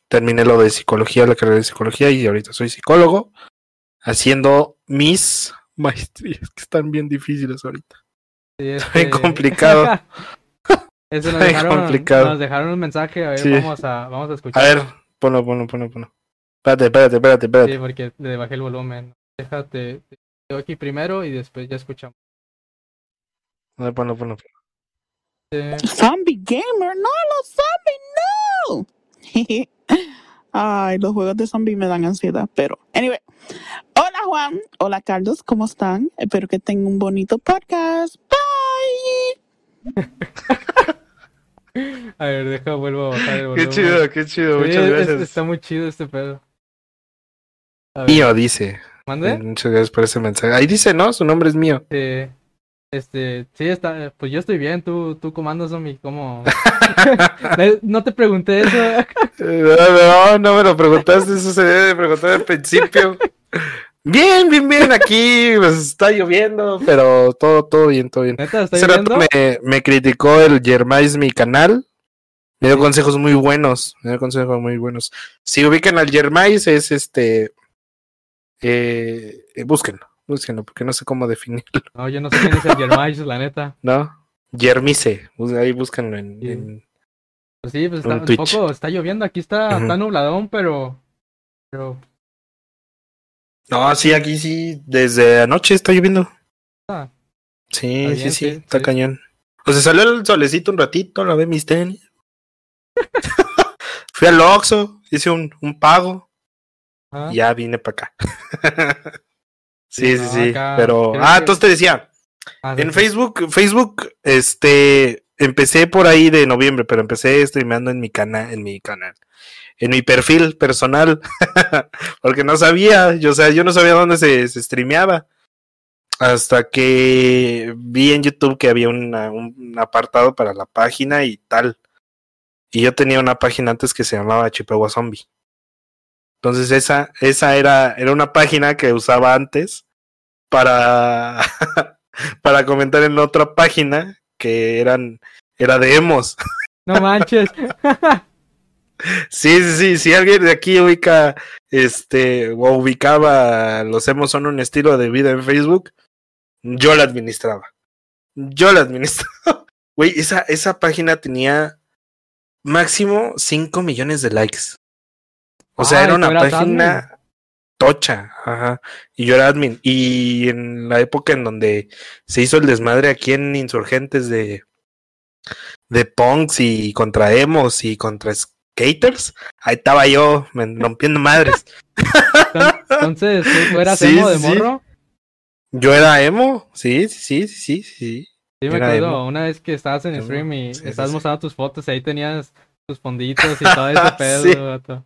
terminé lo de psicología, la carrera de psicología, y ahorita soy psicólogo, haciendo mis maestrías, que están bien difíciles ahorita. Sí, bien complicado. Eso nos dejaron, complicado. nos dejaron un mensaje, a ver, Sí. vamos a, vamos a escuchar. A ver, ponlo, ponlo, ponlo, ponlo. Espérate, espérate, espérate, espérate. Sí, porque le bajé el volumen. Déjate, te quedo aquí primero y después ya escuchamos. Ver, ponlo, ponlo. Eh, Zombie Gamer, no, los zombies, no. Ay, los juegos de zombie me dan ansiedad, pero anyway. Hola Juan, hola Carlos, ¿cómo están? Espero que tengan un bonito podcast. Bye. a ver, deja, vuelvo a bajar el volumen. qué chido, Sí, es- está muy chido este pedo. A Mío, dice. ¿mande? Muchas gracias por ese mensaje. Ahí dice, ¿no? Su nombre es mío. Eh, este, sí, está, pues yo estoy bien, tú, tú comandas zombie, ¿cómo? Le- no te pregunté eso. no, no me lo preguntaste, eso se debe de preguntar al principio. Bien, bien, bien, aquí pues está lloviendo, pero todo, todo bien, todo bien. Neta, me, me criticó el Yermais mi canal. Me dio consejos muy buenos. Me dio consejos muy buenos. Si ubican al Yermais, es este. Eh, eh, búsquenlo, búsquenlo, porque no sé cómo definirlo, No, yo no sé quién es el Yermais, la neta. ¿no? Yermise, bus- ahí búsquenlo en, Sí. en- Pues sí, pues está, un poco, está lloviendo, aquí está, está nubladón, pero, pero, No, sí, aquí sí, desde anoche está lloviendo. Ah. Sí, Está sí, sí, sí, está sí. cañón. O sea, salió el solecito un ratito, lavé mis tenis. Fui al Oxxo, hice un, un pago ya vine para acá. sí, Sí, sí, no, sí. acá Pero, ah, que- entonces te decía, ah, en sí. Facebook, Facebook, este, empecé por ahí de noviembre, pero empecé streameando en mi canal, en mi canal, en mi perfil personal, porque no sabía, yo, o sea, yo no sabía dónde se, se streameaba. Hasta que vi en YouTube que había una- un apartado para la página y tal. Y yo tenía una página antes que se llamaba Chippewa Zombie. Entonces esa, esa era, era una página que usaba antes para, para comentar en otra página que eran, era de emos. No manches. Sí, sí, sí, si alguien de aquí ubica, este, o ubicaba los emos son un estilo de vida en Facebook, yo la administraba. Yo la administraba. Güey, esa, esa página tenía máximo 5 millones de likes. O sea, era una página tocha, ajá. Y yo era admin. Y en la época en donde se hizo el desmadre aquí en Insurgentes de, de punks y contra emos y contra skaters, ahí estaba yo rompiendo madres. Entonces, ¿tú, eras Sí, emo de sí, morro? Yo era emo, sí, sí, sí, sí, sí. Sí, me acuerdo emo. una vez que estabas en stream y sí, estabas mostrando tus fotos y ahí tenías tus fonditos y todo ese pedo, vato.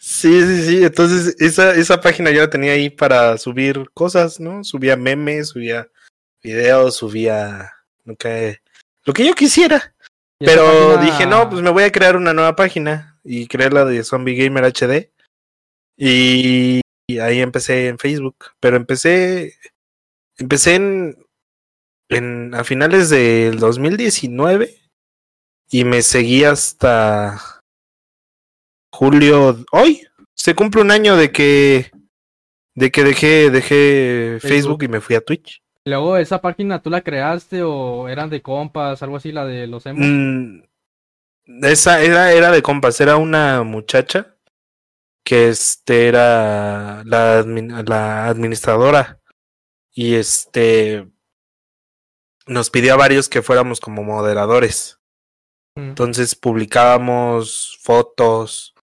Sí, sí, sí. Entonces, esa, esa página yo la tenía ahí para subir cosas, ¿no? Subía memes, subía videos, subía lo que, lo que yo quisiera. Pero página- dije, no, pues me voy a crear una nueva página y creé la de Zombie Gamer HD. Y, y ahí empecé en Facebook. Pero empecé, empecé en, en a finales del 2019 y me seguí hasta julio. Hoy se cumple un año de que de que dejé dejé Facebook. Facebook y me fui a Twitch. Luego, ¿esa página tú la creaste o eran de compas, algo así, la de los emos? Mm, esa era, era de compas, era una muchacha que este era la administradora y este nos pidió a varios que fuéramos como moderadores. Mm. Entonces publicábamos fotos,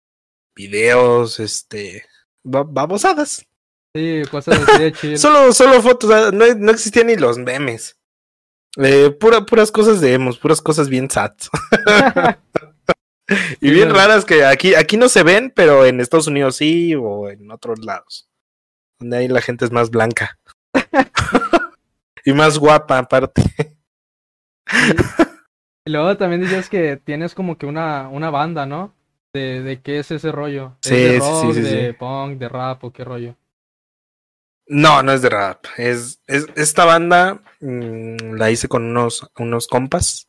videos, este, ba- babosadas. Sí, cosas así. Solo, solo fotos, no, no existían ni los memes. Eh, pura, puras cosas de emos, puras cosas bien sad. y bien raras que aquí, aquí no se ven, pero en Estados Unidos sí, o en otros lados. Donde ahí la gente es más blanca. y más guapa, aparte. Y luego también dices que tienes como que una, una banda, ¿no? De, de qué es ese rollo. ¿Es Sí, de rock, sí, sí, de punk, de rap o qué rollo? No, no es de rap. Es, es esta banda mm, la hice con unos, unos compas.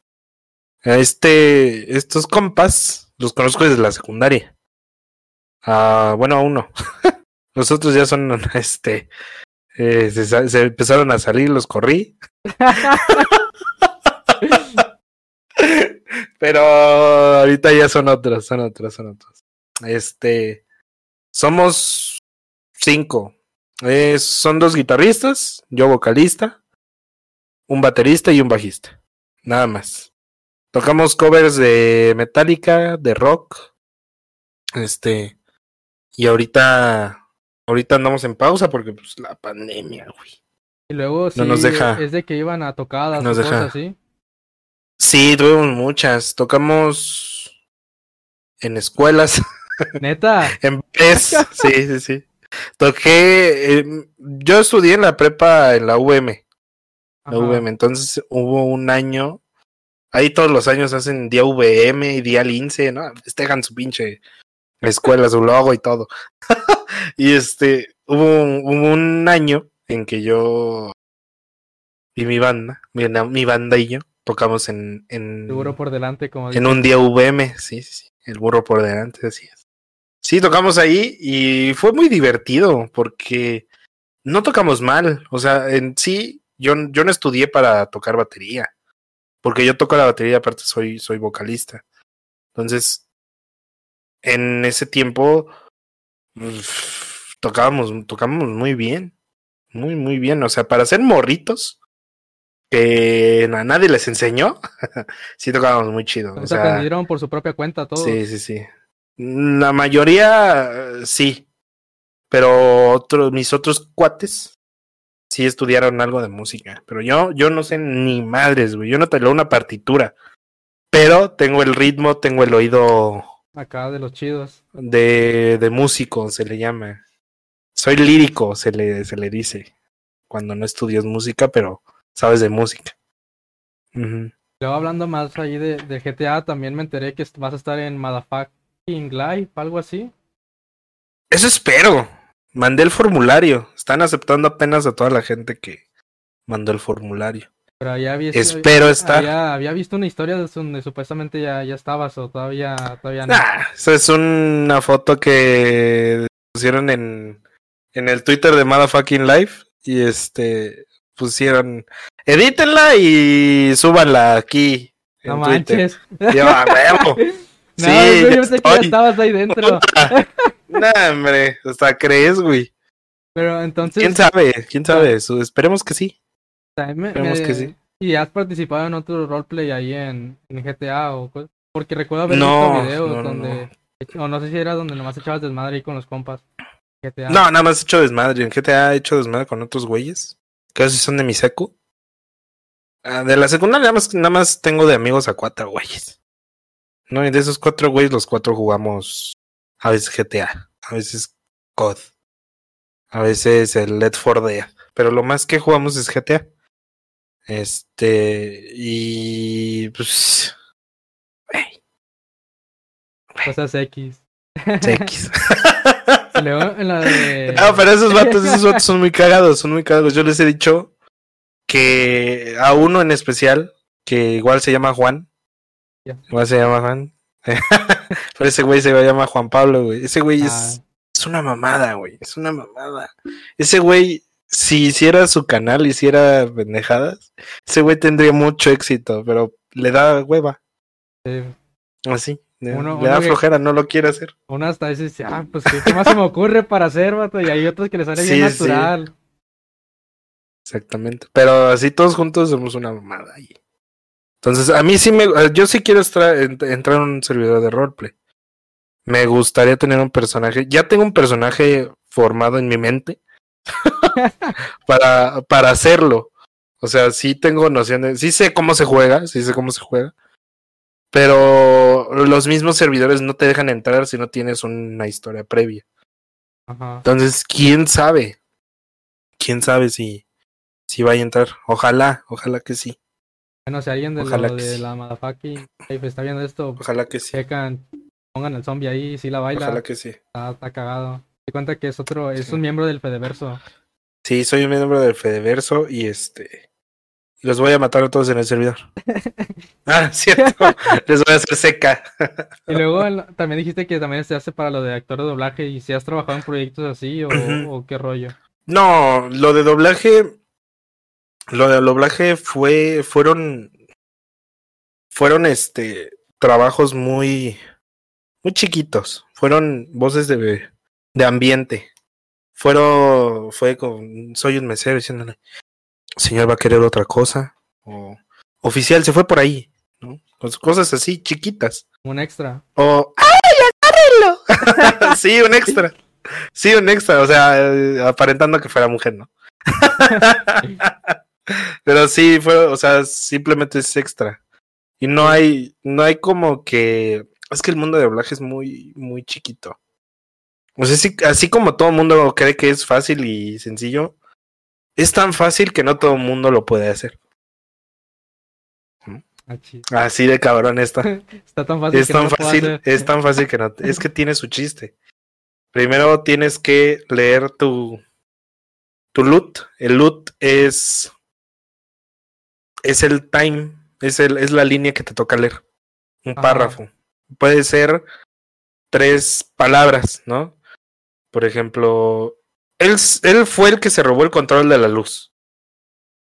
Este, estos compas los conozco desde la secundaria. Ah, bueno, uno. los otros ya son, este, eh, se, se empezaron a salir, los corrí. Pero ahorita ya son otros, son otros, son otros. Este, somos cinco. Eh, son dos guitarristas, yo vocalista, un baterista y un bajista. Nada más. Tocamos covers de Metallica, de rock. Este. Y ahorita. Ahorita andamos en pausa porque pues la pandemia, güey. Y luego sí, No nos deja. es de que iban a tocadas Nos o deja. cosas así. Sí, tuvimos muchas. Tocamos en escuelas, Neta, en PES. Sí, sí, sí. Toqué. eh, yo estudié en la prepa en la UM. la. VM. Entonces hubo un año. Ahí todos los años hacen día VM y día Lince, ¿no? Festejan su pinche escuela, su logo y todo. y este, hubo un, hubo un año en que yo y mi banda, mi, mi banda y yo, tocamos en, en, seguro por delante, como en un día VM, sí, sí, sí, el burro por delante, así es. Sí, tocamos ahí y fue muy divertido porque no tocamos mal, o sea, en sí, yo, yo no estudié para tocar batería, porque yo toco la batería, aparte soy, soy vocalista. Entonces, en ese tiempo, uf, tocábamos, tocábamos muy bien, muy, muy bien, o sea, para ser morritos, que a nadie les enseñó, sí tocábamos muy chido. O sea, aprendieron por su propia cuenta todo. Sí, sí, sí. La mayoría sí. Pero otros, mis otros cuates sí estudiaron algo de música. Pero yo, yo no sé ni madres, güey. Yo no te leo una partitura. Pero tengo el ritmo, tengo el oído Acá de los chidos. de, de músico, se le llama. Soy lírico, se le, se le dice. cuando no estudias música, pero sabes de música. Luego hablando más ahí de, de GTA, también me enteré que vas a estar en Motherfucking Live, algo así. Eso espero. Mandé el formulario. Están aceptando apenas a toda la gente que mandó el formulario. Pero había visto, Espero estar. Había, había visto una historia de donde supuestamente ya, ya estabas o todavía, todavía no. Nah, eso es una foto que pusieron en, en el Twitter de Motherfucking Life. Y este pusieron. Edítenla y súbanla aquí. No manches. Yo, "A huevo". No, Sí, yo pensé que ya estabas ahí dentro. Nah, hombre, hasta crees, güey. Pero entonces. ¿Quién sabe? ¿Quién sabe? Esperemos que sí. me- Esperemos me- que sí. ¿Y has participado en otro roleplay ahí en, en GTA o? Porque recuerdo haber No, visto videos no, no, donde. O no sé si era donde nomás echabas desmadre ahí con los compas. GTA. No, nada más he hecho desmadre. En GTA he hecho desmadre con otros güeyes. Esos son de mi secu. Ah, de la secundaria nada más, nada más tengo de amigos a cuatro güeyes. No, y de esos cuatro güeyes, los cuatro jugamos a veces GTA, a veces COD, a veces el Let for Dead. Pero lo más que jugamos es GTA. Este, y pues. Cosas X. X. Y luego en la de. No, pero esos vatos, esos vatos son muy cagados, son muy cagados. Yo les he dicho que a uno en especial, que igual se llama Juan, Ya. igual se llama Juan, pero ese güey se llama Juan Pablo, güey. Ese güey Ah, es, es una mamada, güey, es una mamada. Ese güey, si hiciera su canal, hiciera pendejadas, ese güey tendría mucho éxito, pero le da hueva, sí. así. Le, Uno- le uno da que- flojera, no lo quiere hacer. Uno hasta veces dice, ah, pues ¿qué, más se me ocurre para hacer, vato? Y hay otros que les sale bien sí. natural. Exactamente. Pero así todos juntos somos una mamada ahí. Entonces, a mí sí me. eh, Yo sí quiero entrar en un servidor de roleplay. Me gustaría tener un personaje. Ya tengo un personaje formado en mi mente para, para hacerlo. O sea, sí tengo noción de. Sí sé cómo se juega. Sí sé cómo se juega. Pero los mismos servidores no te dejan entrar si no tienes una historia previa. Ajá. Entonces, ¿quién sabe? ¿Quién sabe si, si va a entrar? Ojalá, ojalá que sí. Bueno, si alguien de, Ojalá lo que de sí. la Life está viendo esto, Ojalá que sí. checan, pongan el zombie ahí, si la baila, Ojalá que sí. está, está cagado. Se cuenta que es otro, es Sí. un miembro del Fedeverso. Sí, soy un miembro del Fedeverso y este. Los voy a matar a todos en el servidor. ah, cierto. Les voy a hacer seca. Y luego también dijiste que también se hace para lo de actor de doblaje y si has trabajado en proyectos así o qué rollo. No, lo de doblaje. Lo de doblaje fue. Fueron. Fueron este. Trabajos muy. Muy chiquitos. Fueron voces de. De ambiente. Fueron. Fue con. Soy un mesero diciéndole. Señor va a querer otra cosa. O. Oficial, se fue por ahí. ¿no? Cos- Cosas así, chiquitas. Un extra. O. ¡Ay, agárrenlo! sí, un extra. Sí, un extra. O sea, eh, aparentando que fuera mujer, ¿no? Pero sí, fue, o sea, simplemente es extra. Y no hay, no hay como que. Es que el mundo de doblaje es muy, muy chiquito. O sea, sí- así como todo el mundo cree que es fácil y sencillo, es tan fácil que no todo el mundo lo puede hacer. Ah. Así de cabrón está. Está tan fácil Es que no tan puedo fácil, es tan fácil que no. Es que tiene su chiste. Primero tienes que leer tu tu loot. El loot es es el time, es el es la línea que te toca leer. Un Ajá. párrafo. Puede ser tres palabras, ¿no? Por ejemplo, él, fue el que se robó el control de la luz.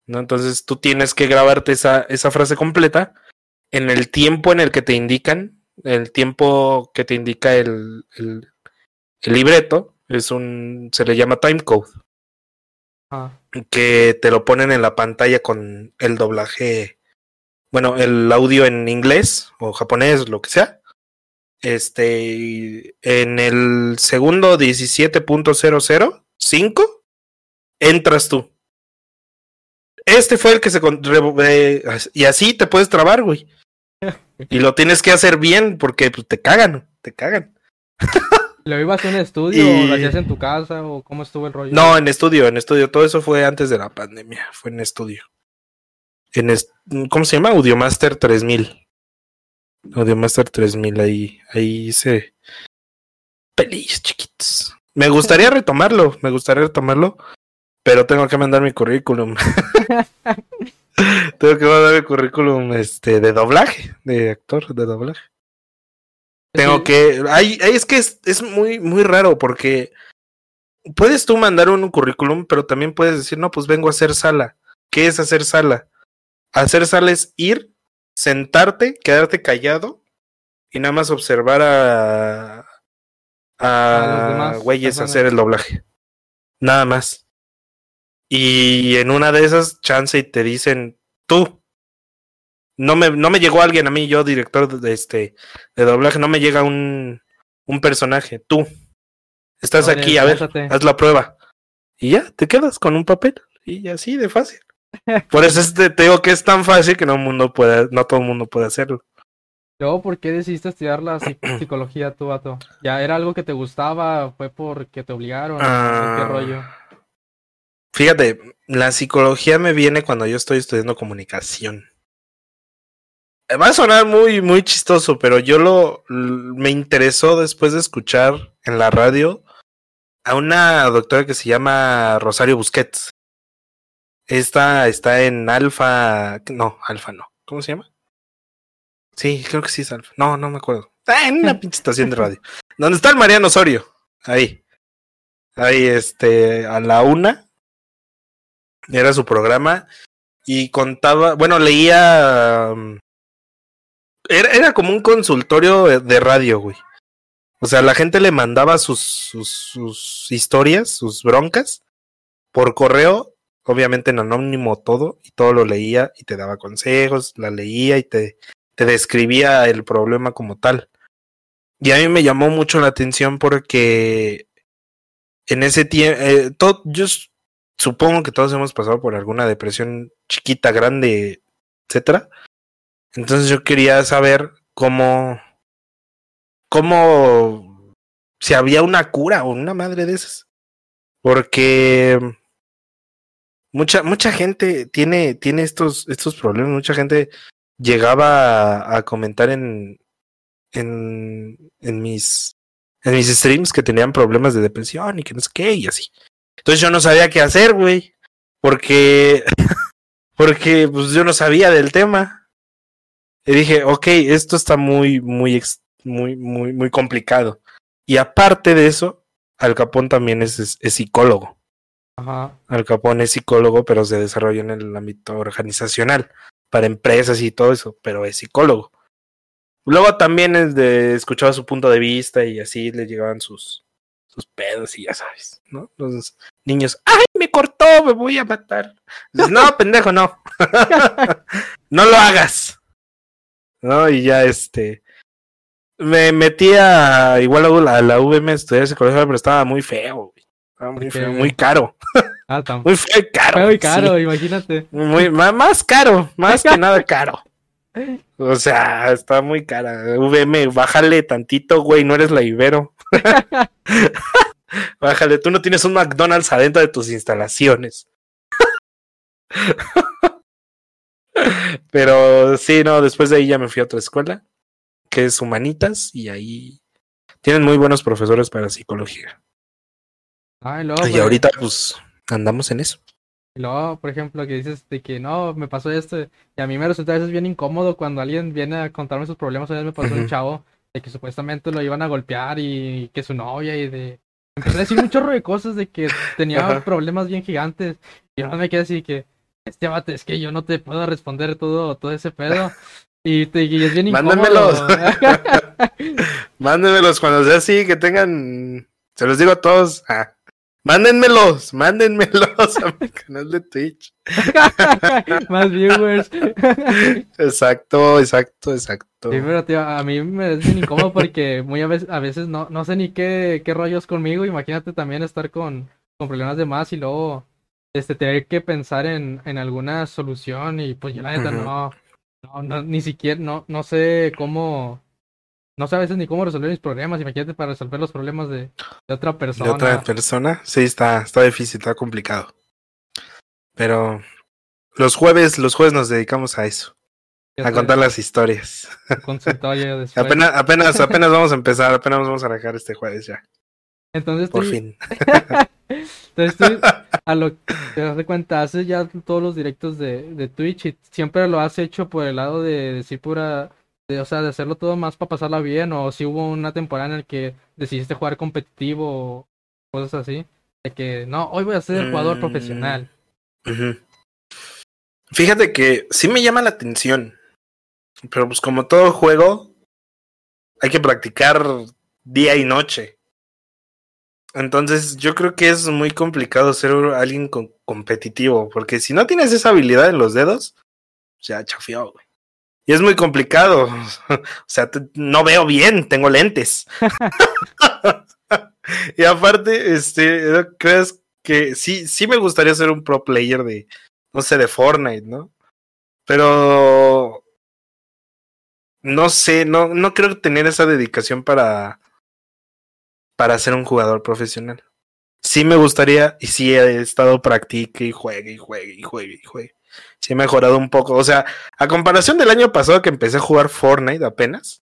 ¿No? Entonces tú tienes que grabarte esa, esa frase completa en el tiempo en el que te indican, el tiempo que te indica el, el, el libreto, es un, se le llama timecode, Ajá. que te lo ponen en la pantalla con el doblaje, bueno, el audio en inglés o japonés, lo que sea. Este, en el segundo 17.005 entras tú. Este fue el que se... eh, y así te puedes trabar, güey. Y lo tienes que hacer bien porque pues, te cagan, te cagan. ¿Lo ibas a un estudio Y- o lo hacías en tu casa o cómo estuvo el rollo? No, en estudio, en estudio. Todo eso fue antes de la pandemia. Fue en estudio. En ¿Cómo se llama? Audiomaster 3000. Audiomaster 3000. Ahí, ahí hice pelillos chiquitos. Me gustaría retomarlo. Me gustaría retomarlo. Pero tengo que mandar mi currículum. tengo que mandar mi currículum este, de doblaje. De actor de doblaje. Tengo Sí. que. Es que es, es muy, muy raro porque puedes tú mandar un currículum, pero también puedes decir, no, pues vengo a hacer sala. ¿Qué es hacer sala? Hacer sala es ir, sentarte, quedarte callado y nada más observar a. A a güeyes personas. hacer el doblaje. Nada más. Y en una de esas, chance y te dicen, tú. No me, no me llegó alguien a mí, yo, director de este de doblaje, no me llega un, un personaje. Tú. Estás aquí, a ver, haz la prueba. Y ya, te quedas con un papel. Y así de fácil. Por eso es de- te digo que es tan fácil que no, mundo puede, no todo el mundo puede hacerlo. Luego, ¿por qué decidiste estudiar la psic- psicología tú, vato? ¿Ya era algo que te gustaba? ¿Fue porque te obligaron? ¿Qué Ah, rollo? Fíjate, la psicología me viene cuando yo estoy estudiando comunicación. Eh, Va a sonar muy, muy chistoso, pero yo lo me interesó después de escuchar en la radio a una doctora que se llama Rosario Busquets. Esta está en Alfa, no, Alfa no. ¿Cómo se llama? Sí, creo que sí es Alfa. No, no me acuerdo. Ah, en una pinche estación de radio. ¿Dónde está el Mariano Osorio? Ahí. Ahí, este, a la una. Era su programa. Y contaba, bueno, leía. um, Era, era como un consultorio de- de radio, güey. O sea, la gente le mandaba sus, sus, sus historias, sus broncas, por correo, obviamente en anónimo todo, y todo lo leía y te daba consejos, la leía y te, te describía el problema como tal. Y a mí me llamó mucho la atención porque en ese tiempo, yo s- supongo que todos hemos pasado por alguna depresión chiquita, grande, etcétera. Entonces yo quería saber cómo, cómo, si había una cura o una madre de esas. Porque mucha, mucha gente tiene, tiene estos, estos problemas, mucha gente llegaba a, a comentar en, en, en mis, en mis streams que tenían problemas de depresión y que no sé qué y así. Entonces yo no sabía qué hacer, güey, porque, porque pues yo no sabía del tema. Y dije, ok, esto está muy, muy, muy, muy, muy complicado. Y aparte de eso, Al Capón también es, es, es psicólogo. Ajá. Al Capón es psicólogo, pero se desarrolla en el ámbito organizacional, para empresas y todo eso, pero es psicólogo. Luego también es de, escuchaba su punto de vista y así le llegaban sus, sus pedos y ya sabes, ¿no? Los niños, ¡ay, me cortó, me voy a matar! Dices, no, pendejo, no. no lo hagas. ¿No? Y ya este. Me metí a igual a la, a la VM a estudiar psicología, pero estaba muy feo, güey. Estaba muy ¿Por qué, feo, muy caro. Ah, tan Muy feo y caro. feo y sí. caro, imagínate. Muy, más caro, más que nada caro. O sea, está muy cara. VM, bájale tantito, güey, no eres la Ibero. bájale, tú no tienes un McDonald's adentro de tus instalaciones. Pero sí, no, después de ahí ya me fui a otra escuela, que es Humanitas, y ahí tienen muy buenos profesores para psicología. Ay, Y ahorita, pues, andamos en eso. y luego, por ejemplo, que dices de que no, me pasó esto, y a mí me resulta a veces bien incómodo cuando alguien viene a contarme sus problemas. Una vez me pasó un Ujú. chavo de que supuestamente lo iban a golpear y que su novia y de... Empecé a decir un chorro de cosas de que tenía Ajá. problemas bien gigantes. Y yo me quedé así que, este vato, es que yo no te puedo responder todo, todo ese pedo. Y, te, y es bien incómodo. Mándenmelos. Mándenmelos cuando sea así, que tengan. Se los digo a todos. ah, mándenmelos, mándenmelos a mi canal de Twitch. Más viewers. Exacto, exacto, exacto. Sí, pero tío, a mí me es incómodo porque muy a veces, a veces no, no sé ni qué, qué rollos conmigo. Imagínate también estar con, con problemas de más y luego este tener que pensar en, en alguna solución y pues yo la neta no, no, no, ni siquiera, no, no sé cómo, no sé a veces ni cómo resolver mis problemas. Imagínate para resolver los problemas de, de otra ¿De persona. otra persona? Sí, está, está difícil, está complicado. Pero los jueves, los jueves nos dedicamos a eso, a contar las historias. después. Apenas, apenas, apenas vamos a empezar, apenas vamos a arrancar este jueves ya, Entonces, por tú- fin. Entonces tú, a lo que te das de cuenta, haces ya todos los directos de, de Twitch y siempre lo has hecho por el lado de decir pura, de, o sea, de hacerlo todo más para pasarla bien, o si hubo una temporada en la que decidiste jugar competitivo o cosas así, de que no, hoy voy a ser jugador Mm. profesional. Fíjate que sí me llama la atención, pero pues como todo juego, hay que practicar día y noche. Entonces yo creo que es muy complicado ser alguien con- competitivo, porque si no tienes esa habilidad en los dedos, ya chafió, güey. Y es muy complicado. O sea, no veo bien, tengo lentes. y aparte, este, crees que sí, sí me gustaría ser un pro player de, no sé, de Fortnite, ¿no? Pero no sé, no, no creo tener esa dedicación para, para ser un jugador profesional. Sí me gustaría, y sí he estado practique y juegue y juegue y juegue y juegue. Sí he mejorado un poco. O sea, a comparación del año pasado que empecé a jugar Fortnite apenas,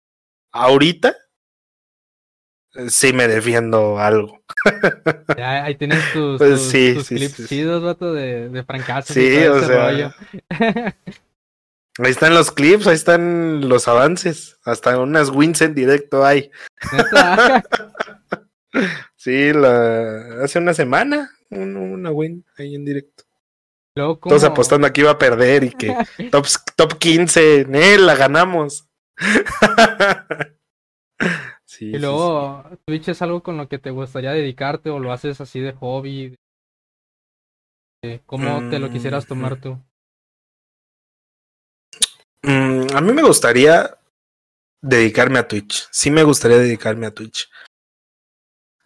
ahorita eh, sí me defiendo algo. Ya, ahí tienes tus, Pues tus, sí, tus sí, clips sí, chidos, vato, de, de francazos Sí, o sea, rollo. Ahí están los clips, ahí están los avances. Hasta unas wins en directo hay. Sí, la... hace una semana, un- una win ahí en directo. Luego, Todos ¿cómo- apostando aquí iba a perder y que top, top 15, eh, la ganamos. sí, Y sí, luego, Twitch es algo con lo que te gustaría dedicarte o lo haces así de hobby. Eh, ¿Cómo te lo quisieras tomar Mm. tú? sí. Mm, a mí me gustaría dedicarme a Twitch. Sí me gustaría dedicarme a Twitch.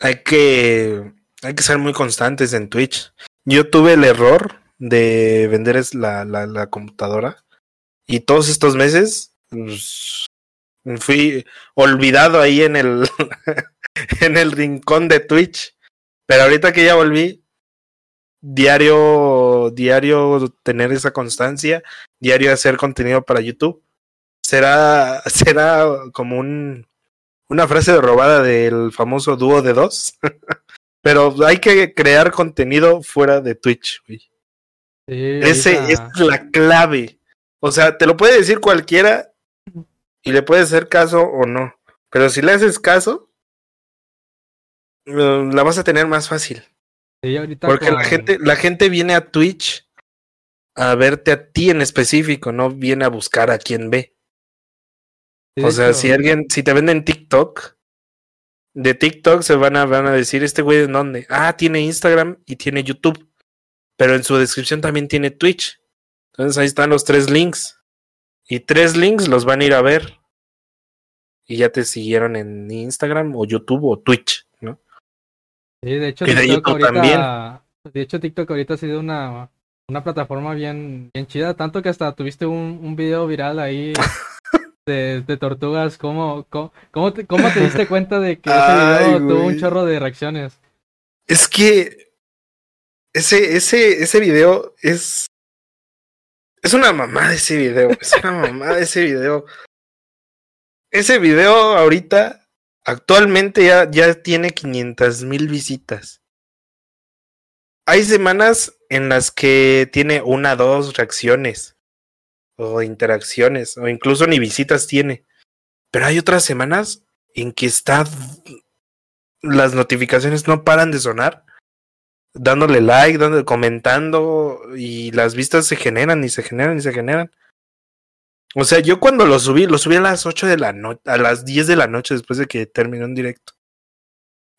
Hay que, hay que ser muy constantes en Twitch. Yo tuve el error de vender la, la, la computadora y todos estos meses pues, fui olvidado ahí en el en el rincón de Twitch. Pero ahorita que ya volví, diario, diario tener esa constancia, diario hacer contenido para YouTube, será, será como un, una frase robada del famoso dúo de dos. Pero hay que crear contenido fuera de Twitch, güey. Sí, Ese ahorita- es la clave. O sea, te lo puede decir cualquiera y le puedes hacer caso o no. Pero si le haces caso, eh, la vas a tener más fácil. sí, ahorita Porque la gente, la gente viene a Twitch a verte a ti en específico, no viene a buscar a quien ve. de o sea, hecho, si alguien, si te venden TikTok, de TikTok se van a, van a decir, este güey en dónde? Ah, tiene Instagram y tiene YouTube. Pero en su descripción también tiene Twitch. Entonces ahí están los tres links. Y tres links los van a ir a ver. Y ya te siguieron en Instagram o YouTube o Twitch, ¿no? Sí, de hecho, Y de TikTok YouTube ahorita, de hecho, TikTok ahorita ha sido una, una plataforma bien, bien chida, tanto que hasta tuviste un, un video viral ahí de, de tortugas. ¿Cómo, cómo, cómo te, cómo te diste cuenta de que ese Ay, video tuvo un chorro de reacciones? Es que ese, ese, ese video es. Es una mamada ese video. Es una mamada ese video. Ese video ahorita, actualmente ya, ya tiene 500 mil visitas. Hay semanas en las que tiene una, dos reacciones. O interacciones. O incluso ni visitas tiene. Pero hay otras semanas en que está. Las notificaciones no paran de sonar dándole like, dándole, comentando y las vistas se generan y se generan y se generan. O sea, yo cuando lo subí, lo subí a las 8 de la noche, a las 10 de la noche después de que terminó en directo.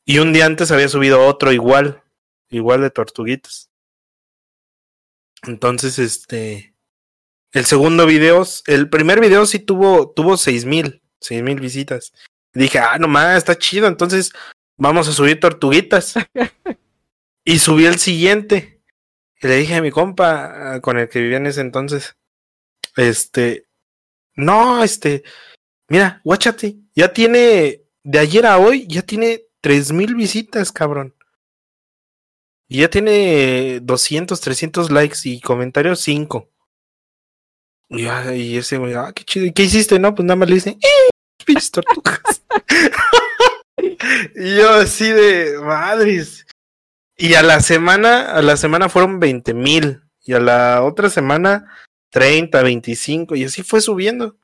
Y un día antes había subido otro igual, igual de tortuguitas. Entonces, este, el segundo video, el primer video sí tuvo, tuvo seis mil, seis mil visitas. Dije, ah, nomás, está chido, entonces vamos a subir tortuguitas. Y subí el siguiente. Y le dije a mi compa, ah, con el que vivía en ese entonces, este, no, este, mira, guáchate. ya tiene, de ayer a hoy, ya tiene 3000 visitas, cabrón. Y ya tiene 200, 300 likes y comentarios 5. Y, y ese güey, ah, qué chido. ¿Y qué hiciste? No, pues nada más le dice, ¡eh! Y yo así de madres. Y a la semana, a la semana fueron 20 mil. Y a la otra semana, 30, 25. Y así fue subiendo.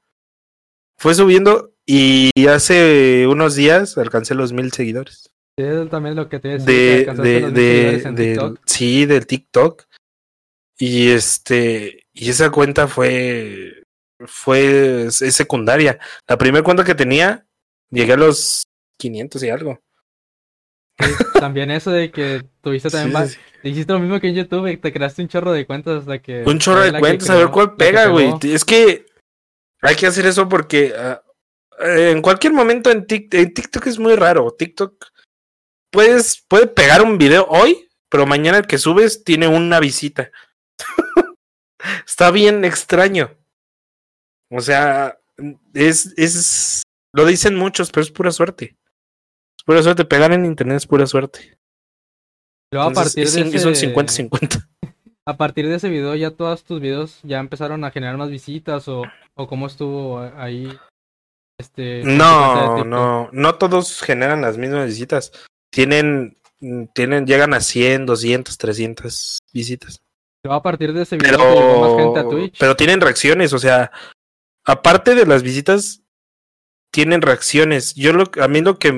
Fue subiendo. Y hace unos días alcancé los mil seguidores. Sí, eso también es lo que te decía. De, que de, los de, en TikTok. sí, del TikTok. Y este, y esa cuenta fue, fue, es, es secundaria. La primera cuenta que tenía, llegué a los 500 y algo. Sí, también eso de que tuviste también Sí, va- sí, sí. Hiciste lo mismo que en YouTube, y te creaste un chorro de cuentas hasta que. Un chorro de que cuentas, a ver cuál pega, güey. Es que hay que hacer eso porque ah, eh, en cualquier momento en TikTok, en TikTok es muy raro. TikTok puedes, puede pegar un video hoy, pero mañana el que subes tiene una visita. Está bien extraño. O sea, es, es, lo dicen muchos, pero es pura suerte. Es pura suerte. Pegar en internet es pura suerte. Luego a partir es, de un ese- 50-50. A partir de ese video ya todos tus videos ya empezaron a generar más visitas o, o cómo estuvo ahí. Este. de No, TikTok. no, no todos generan las mismas visitas. Tienen, tienen, llegan a 100, 200, 300 visitas. Luego a partir de ese video llegó más gente a Pero, Twitch. pero tienen reacciones, o sea, aparte de las visitas, tienen reacciones. Yo lo, a mí lo que,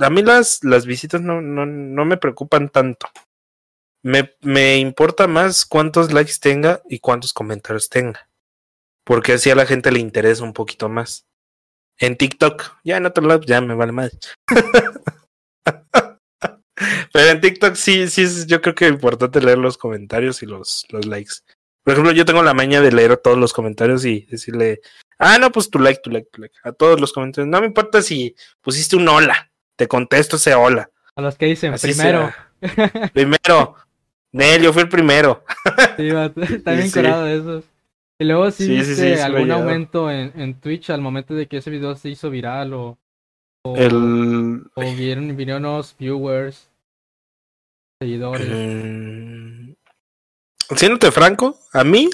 a mí las, las visitas no, no, no me preocupan tanto. Me, me importa más cuántos likes tenga y cuántos comentarios tenga. Porque así a la gente le interesa un poquito más. En TikTok, ya en otro lado ya me vale más. Pero en TikTok sí, sí yo creo que es importante leer los comentarios y los, los likes. Por ejemplo, yo tengo la maña de leer todos los comentarios y decirle, ah, no, pues tu like, tu like, tu like. A todos los comentarios. No me importa si pusiste un hola. Te contesto ese hola. A los que dicen Así primero. Primero. Nel, yo fui el primero. Sí, está bien curado de esos. Y luego sí, Sí, viste sí, algún aumento en, en Twitch al momento de que ese video se hizo viral o, o, El. o vieron, vinieron nuevos viewers, seguidores. Mm, Siéndote franco, a mí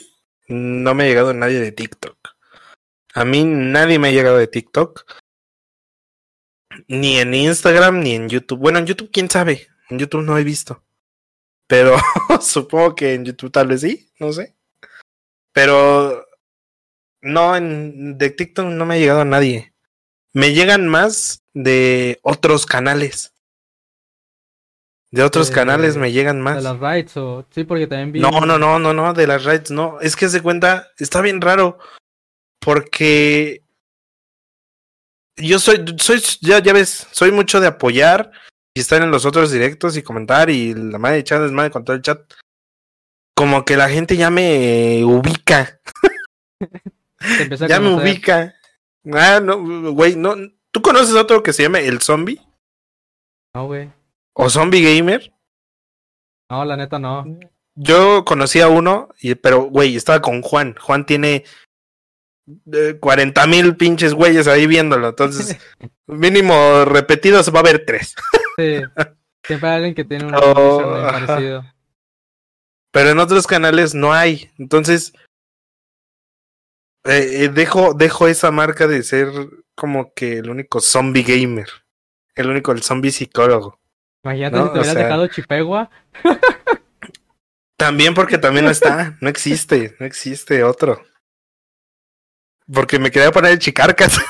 no me ha llegado nadie de TikTok. A mí nadie me ha llegado de TikTok. Ni en Instagram ni en YouTube. Bueno, en YouTube, quién sabe. En YouTube no he visto. Pero supongo que en YouTube tal vez sí, no sé. Pero no, en, de TikTok no me ha llegado nadie. Me llegan más de otros canales. De otros De- canales me llegan más. De las rights o... Sí, porque también vi... No, no, no, no, no, de las raids no. Es que se cuenta, está bien raro. Porque yo soy, soy, ya, ya ves, soy mucho de apoyar y estar en los otros directos y comentar y la madre de chat es madre con todo el chat. Como que la gente ya me ubica, ya me ubica. Ah, no, güey, no. ¿Tú conoces otro que se llama El Zombie? No, güey. ¿O Zombie Gamer? No, la neta no. Yo conocí a uno, y, pero, güey, estaba con Juan. Juan tiene 40 mil pinches güeyes ahí viéndolo. Entonces, mínimo repetidos va a haber tres. Sí. Siempre hay alguien que tiene un Oh, parecido. Pero en otros canales no hay. Entonces, eh, eh, dejo, dejo esa marca de ser como que el único zombie gamer. El único, el zombie psicólogo. Imagínate No, si te o hubieras sea- dejado Chipegua. También porque también no está, no existe, no existe otro. Porque me quería poner chicarcas.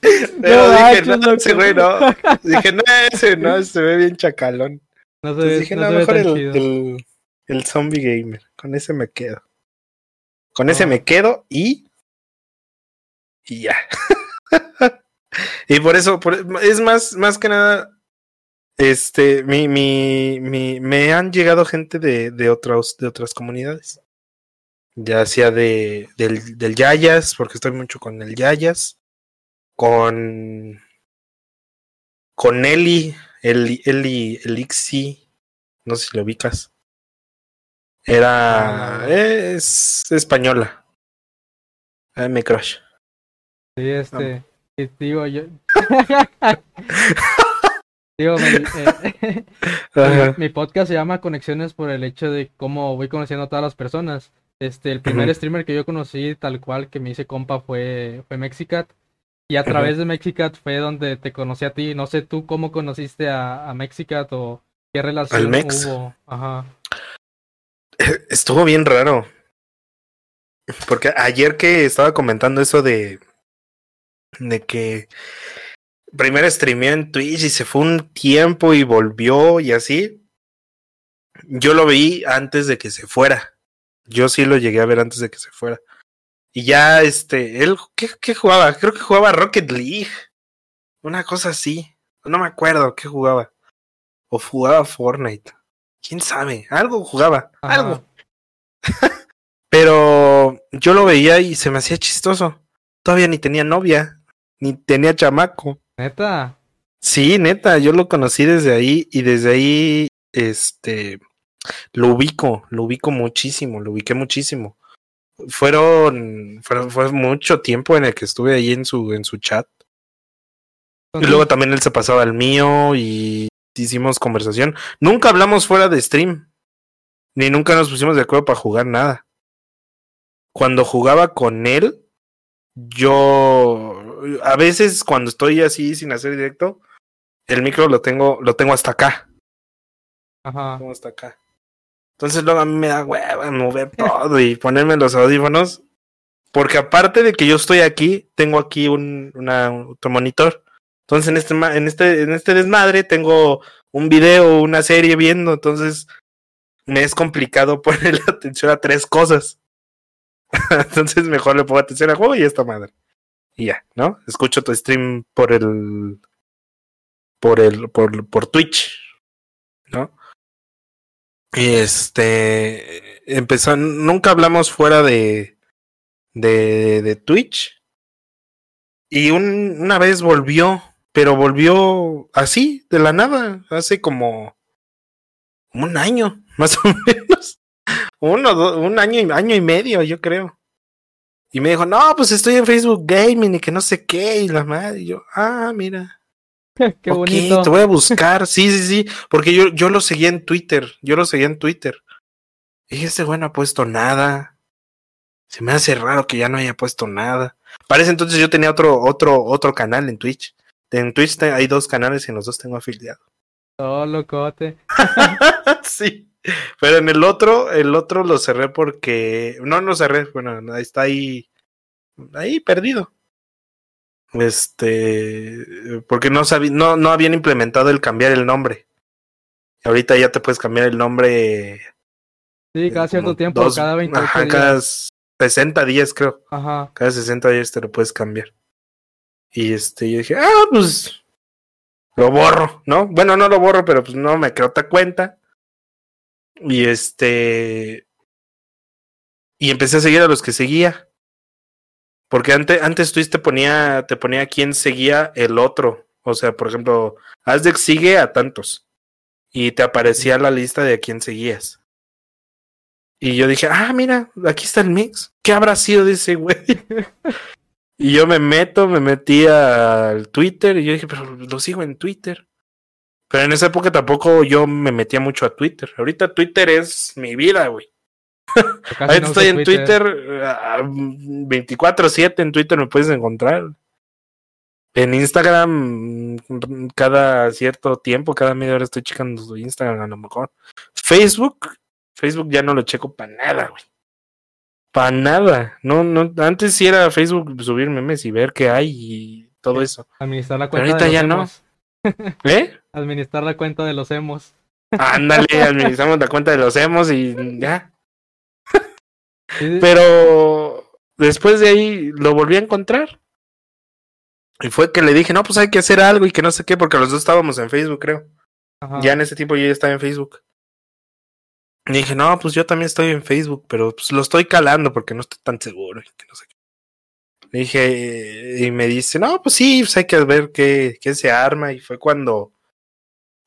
Pero dije, manches, no, loco. ese güey no. Dije, no, ese no, se ve bien chacalón. No se ve, dije, no no, se ve mejor tan el, chido. el, el zombie gamer. Con ese me quedo. Con ese No. me quedo y. Y ya. y por eso, por- es más, más que nada. Este, mi, mi, mi, me han llegado gente de, de otros, de otras comunidades. Ya sea de, del, del Yayas, porque estoy mucho con el Yayas. Con. Con Eli, Eli, Eli, Elixi. No sé si lo ubicas. Era. No. Es española. Ah, mi crush. Sí, este. Y digo, yo. digo, mi, eh, Ajá. mi podcast se llama Conexiones por el hecho de cómo voy conociendo a todas las personas. Este, el primer streamer que yo conocí tal cual que me hice compa fue, fue Mexicat. Y a través de Mexicat fue donde te conocí a ti. No sé tú cómo conociste a, a Mexicat o qué relación Mex. hubo. Ajá. Estuvo bien raro. Porque ayer que estaba comentando eso de. de que. Primero streameó en Twitch y se fue un tiempo y volvió y así. Yo lo vi antes de que se fuera. Yo sí lo llegué a ver antes de que se fuera. Y ya, este, él, ¿qué, qué jugaba? Creo que jugaba Rocket League. Una cosa así. No me acuerdo qué jugaba. O jugaba Fortnite. ¿Quién sabe? Algo jugaba. Ajá. Algo. Pero yo lo veía y se me hacía chistoso. Todavía ni tenía novia, ni tenía chamaco. Neta. Sí, neta, yo lo conocí desde ahí y desde ahí, este, lo ubico, lo ubico muchísimo, lo ubiqué muchísimo. Fueron, fueron, fue mucho tiempo en el que estuve ahí en su, en su chat. Y luego también él se pasaba al mío y hicimos conversación. Nunca hablamos fuera de stream. Ni nunca nos pusimos de acuerdo para jugar nada. Cuando jugaba con él, yo a veces cuando estoy así sin hacer directo, el micro lo tengo, lo tengo hasta acá. Ajá. Lo tengo hasta acá. Entonces luego a mí me da hueva mover todo y ponerme los audífonos. Porque aparte de que yo estoy aquí, tengo aquí un una, otro monitor. Entonces en este, en este, en este desmadre tengo un video, una serie viendo, entonces me es complicado ponerle atención a tres cosas. entonces mejor le pongo atención al juego y a esta madre. Y ya, ¿no? Escucho tu stream por el por el por, por Twitch, ¿no? Este empezó, nunca hablamos fuera de de, de Twitch. Y un, una vez volvió, pero volvió así, de la nada, hace como un año, más o menos. Uno, un año año y medio, yo creo. Y me dijo, no, pues estoy en Facebook Gaming y que no sé qué, y la madre. Y yo, ah, mira. Qué bonito. te voy a buscar. Sí, sí, sí. Porque yo, yo lo seguía en Twitter. Yo lo seguía en Twitter. Y este güey no ha puesto nada. Se me hace raro que ya no haya puesto nada. Parece entonces yo tenía otro, otro, otro canal en Twitch. En Twitch hay dos canales y en los dos tengo afiliado. Oh, locote. sí. Pero en el otro, el otro lo cerré porque. No, no cerré. Bueno, está ahí. Ahí perdido. Este. Porque no no, no habían implementado el cambiar el nombre. Ahorita ya te puedes cambiar el nombre. Sí, cada eh, cierto como tiempo, dos- cada 28 ajá, días. cada 60 días, creo. Ajá. Cada 60 días te lo puedes cambiar. Y este, yo dije, ah, pues lo borro, ¿no? Bueno, no lo borro, pero pues no me creo otra cuenta. Y este. Y empecé a seguir a los que seguía. Porque antes, antes Twitch te ponía, te ponía quién seguía el otro. O sea, por ejemplo, Azdex sigue a tantos. Y te aparecía la lista de a quién seguías. Y yo dije, ah, mira, aquí está el mix. ¿Qué habrá sido de ese güey? y yo me meto, me metí al Twitter y yo dije, pero lo sigo en Twitter. Pero en esa época tampoco yo me metía mucho a Twitter. Ahorita Twitter es mi vida, güey. Ahorita no estoy en Twitter, ah, 24/7 en Twitter me puedes encontrar. En Instagram, mm, cada cierto tiempo, cada media hora estoy checando su Instagram a lo mejor. Facebook, Facebook ya no lo checo para nada, güey. Para nada. No, no, antes sí era Facebook subir memes y ver qué hay y todo eso. Administrar la Pero cuenta ahorita de los ya no. emos. ¿Eh? Administrar la cuenta de los emos. Ándale, administramos la cuenta de los emos y ya. Pero después de ahí lo volví a encontrar. Y fue que le dije, no, pues hay que hacer algo y que no sé qué, porque los dos estábamos en Facebook, creo. ajá. Ya en ese tiempo yo ya estaba en Facebook. Y dije, no, pues yo también estoy en Facebook, pero pues lo estoy calando porque no estoy tan seguro. y que no sé qué. Le dije, eh, y me dice, no, pues sí, pues hay que ver qué, qué se arma. Y fue cuando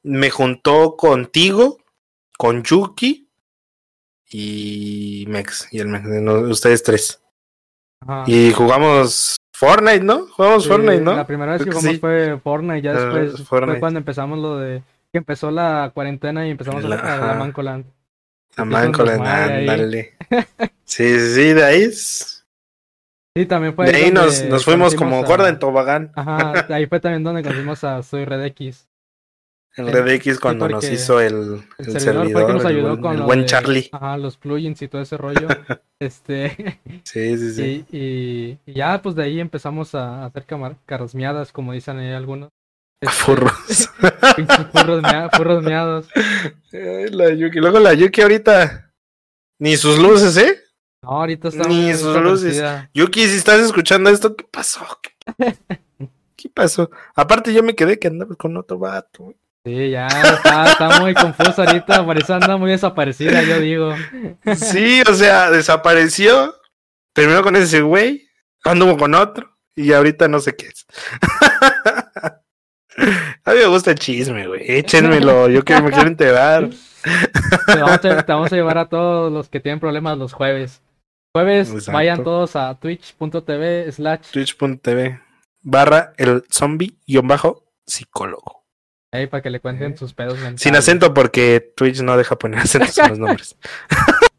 me juntó contigo, con Yuki y Mex, y el Mex, no, ustedes tres. Ajá. Y jugamos Fortnite, ¿no? Jugamos Sí, Fortnite, ¿no? La primera vez que Creo que jugamos sí. fue Fortnite, ya Ah, después fue Fortnite. cuando empezamos lo de que empezó la cuarentena y empezamos a La- a la ajá. Mancoland. La Mancoland, ándale. Sí, sí, de ahí, es- Sí, también fue de ahí nos, nos fuimos como a- gorda en tobogán. Ajá, ahí fue también donde conocimos a Soy Red X. El Red X cuando nos hizo el, El, el servidor, el que nos el ayudó buen- con el buen de- Charlie. Ajá, los plugins y todo ese rollo. este, Sí, sí, sí. y, y- y ya pues de ahí empezamos a hacer carrasmeadas, como dicen ahí algunos. Este, Furros. Furros, mea- furros meados. La Yuki. Luego la Yuki ahorita. Ni sus luces, ¿eh? No, ahorita está Ni sus luces. Yuki, si estás escuchando esto, ¿qué pasó? ¿Qué, qué pasó? Aparte, yo me quedé que andaba con otro vato. Sí, ya está, está muy confusa ahorita, por eso anda muy desaparecida, yo digo. Sí, o sea, desapareció. Terminó con ese güey. Anduvo con otro. Y ahorita no sé qué es. A mí me gusta el chisme, güey. Échenmelo. Yo que me quiero enterar. Te vamos, a, te vamos a llevar a todos los que tienen problemas los jueves. Jueves, Exacto. vayan todos a twitch.tv slash Twitch.tv barra el zombie guion bajo psicólogo. Ahí para que le cuenten sus pedos mentales. Sin acento porque Twitch no deja poner acentos en los nombres.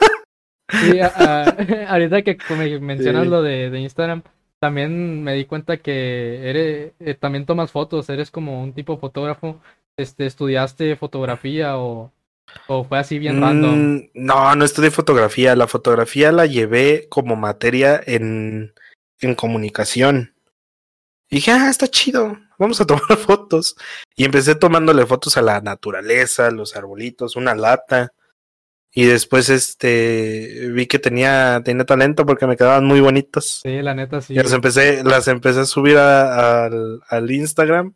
Sí, ahorita que me mencionas Sí. lo de, de Instagram, también me di cuenta que eres, eh, también tomas fotos, eres como un tipo fotógrafo. Este, ¿estudiaste fotografía o, o fue así bien random? Mm, no, no estudié fotografía. La fotografía la llevé como materia en, en comunicación. Y dije, ah, está chido. Vamos a tomar fotos. Y empecé tomándole fotos a la naturaleza, los arbolitos, una lata. Y después este vi que tenía, tenía talento porque me quedaban muy bonitos. Sí, la neta sí. Y las empecé, las empecé a subir a- al, al Instagram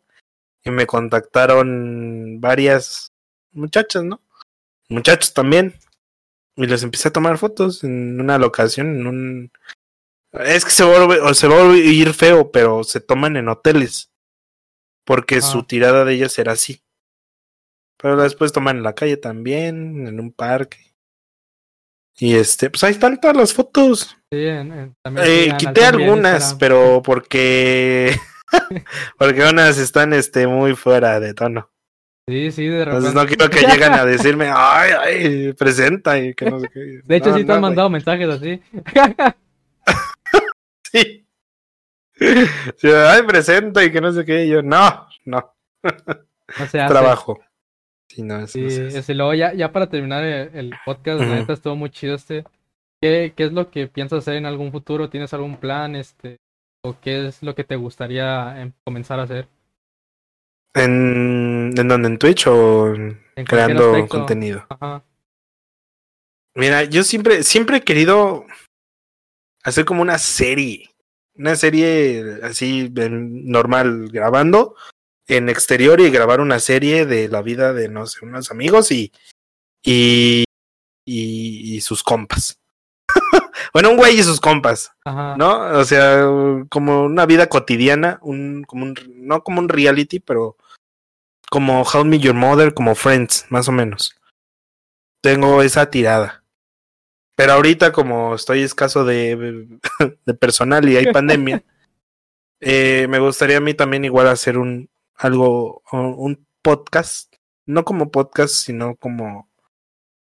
y me contactaron varias muchachas, ¿no? Muchachos también. Y les empecé a tomar fotos en una locación, en un... Es que se va, a se va a oír feo, pero se toman en hoteles. Porque Ah. su tirada de ellas era así. Pero después toman en la calle también, en un parque. Y este, pues ahí están todas las fotos. Sí, en- Eh, quité algunas, pero porque porque unas están este muy fuera de tono. Sí, sí, de repente. Entonces no quiero que lleguen a decirme, ay, ay, presenta y que no sé qué. De hecho, No, sí te no, han güey. mandado mensajes así. Sí. Ay, presenta y que no sé qué. Y yo, no, no, No se hace. trabajo. Sí, no, eso Sí, no se hace. luego ya, ya para terminar el, el podcast, la Ujú. neta estuvo muy chido este. ¿Qué, ¿Qué es lo que piensas hacer en algún futuro? ¿Tienes algún plan? Este, ¿O qué es lo que te gustaría em, comenzar a hacer? ¿En, ¿En dónde? ¿En Twitch o en- creando aspecto. contenido? Ajá. Mira, yo siempre, siempre he querido hacer como una serie. Una serie así en- normal, grabando en exterior y grabar una serie de la vida de, no sé, unos amigos y, y, y, y sus compas. bueno, un güey y sus compas, Ajá. ¿no? O sea, como una vida cotidiana, un, como un, no como un reality, pero como How I Met Your Mother, como Friends, más o menos. Tengo esa tirada. Pero ahorita, como estoy escaso de, de personal y hay pandemia, eh, me gustaría a mí también igual hacer un algo, un podcast, no como podcast, sino como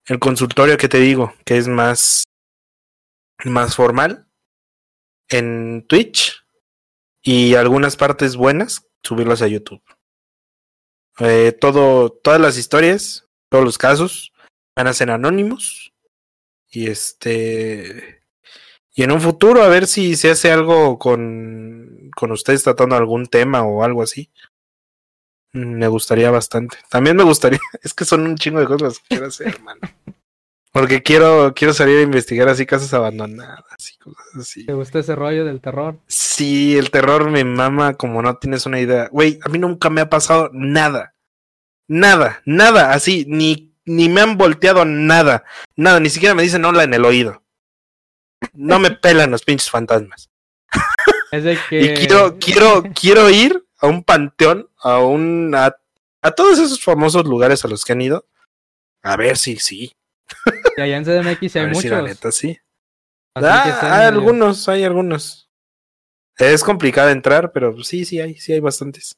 el consultorio que te digo, que es más, más formal en Twitch y algunas partes buenas, subirlas a YouTube. Eh, todo, todas las historias, todos los casos van a ser anónimos y este y en un futuro a ver si se hace algo con con ustedes tratando algún tema o algo así. Mm, Me gustaría bastante. También me gustaría, es que son un chingo de cosas que quiero hacer, hermano. Porque quiero quiero salir a investigar así casas abandonadas y cosas así. ¿Te gusta ese rollo del terror? Sí, el terror me mama como no tienes una idea. Güey, a mí nunca me ha pasado nada. Nada, nada, así, ni, ni me han volteado nada. Nada, ni siquiera me dicen hola en el oído. No me pelan los pinches fantasmas. Es de que. Y quiero, quiero, quiero ir a un panteón, a un, a, a todos esos famosos lugares a los que han ido. A ver si sí. Y allá en CDMX sí A hay ver si la muchos. neta sí. Ah, hay medio- algunos, hay algunos. Es complicado entrar, pero sí, sí hay, sí hay bastantes.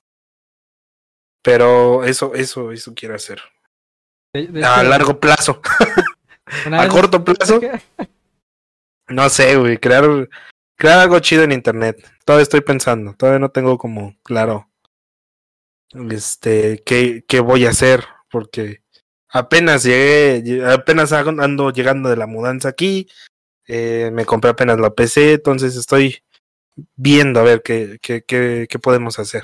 Pero eso, eso, eso quiero hacer. De- de A hecho, largo plazo. A corto plazo, no sé, güey, crear, crear algo chido en internet. Todavía estoy pensando, todavía no tengo como claro este qué, qué voy a hacer, porque apenas llegué, lle- apenas ando llegando de la mudanza aquí, eh, me compré apenas la PC, entonces estoy viendo a ver qué, qué, qué, qué podemos hacer.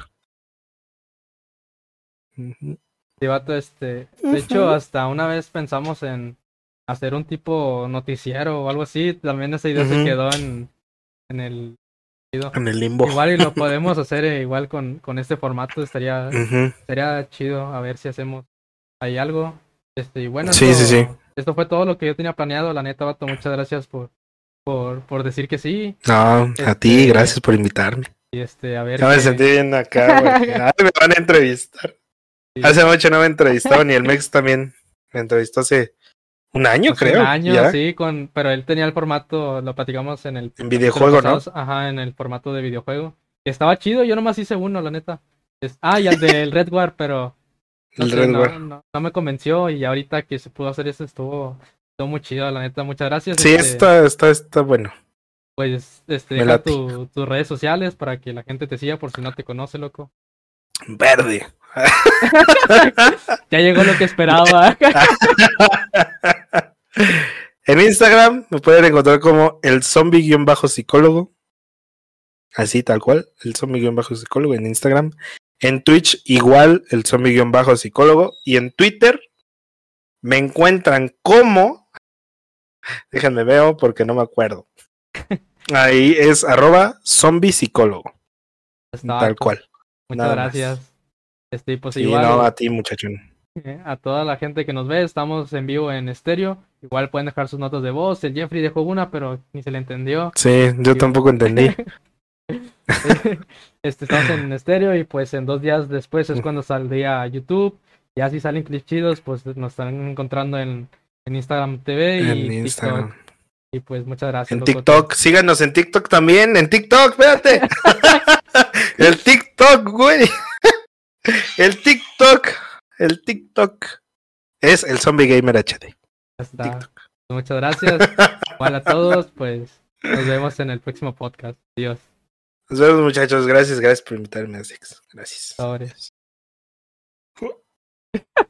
Vato, este, de hecho, hasta una vez pensamos en hacer un tipo noticiero o algo así. También esa idea se quedó en, en el. En el limbo. Igual y lo podemos hacer eh, igual con, con este formato. Estaría, estaría chido a ver si hacemos ahí algo. Este, y bueno, Sí, esto, sí, sí. esto fue todo lo que yo tenía planeado. La neta, vato, muchas gracias por, por, por decir que sí. No, a Este- ti, gracias por invitarme. Y este, a ver. Ya me sentí bien acá, güey. Me van a entrevistar. Hace mucho no me entrevistaban y el Mex también me entrevistó hace un año, Hace creo. Un año, ya. sí, con, pero él tenía el formato, lo platicamos en el En videojuego, ¿no? Ajá, en el formato de videojuego. Estaba chido, yo nomás hice uno, la neta. Ah, y el del Red War, pero no, El sé, Red no, War. no- no me convenció y ahorita que se pudo hacer eso estuvo, estuvo muy chido, la neta. Muchas gracias. Sí, este, está, está, está bueno. Pues, este, deja tu- tus redes sociales para que la gente te siga por si no te conoce, loco. Verde. Ya llegó lo que esperaba. En Instagram me pueden encontrar como el zombie-psicólogo. Así, tal cual, el zombie-psicólogo en Instagram. En Twitch, igual, el zombie-psicólogo. Y en Twitter me encuentran como. Déjenme veo porque no me acuerdo. Ahí es arroba zombie psicólogo. Tal cual. Muchas nada más. Este, pues Sí, igual. no, a ti, muchachón. Eh, A toda la gente que nos ve, estamos en vivo en estéreo. Igual pueden dejar sus notas de voz. El Jeffrey dejó una, pero ni se le entendió. Sí, yo tampoco entendí. Este, estamos en estéreo y pues en dos días después Mm. es cuando saldría a YouTube. Ya si salen clips chidos, pues nos están encontrando en, en Instagram TV y En TikTok. Instagram. Y pues muchas gracias. En. TikTok, síganos en TikTok también, en TikTok, espérate. el TikTok, güey. El TikTok, el TikTok es el Zombie Gamer HD. Ya está. TikTok. Muchas gracias. Igual a todos, pues nos vemos en el próximo podcast. Adiós. Nos vemos, muchachos. Gracias, gracias por invitarme a Six. Gracias.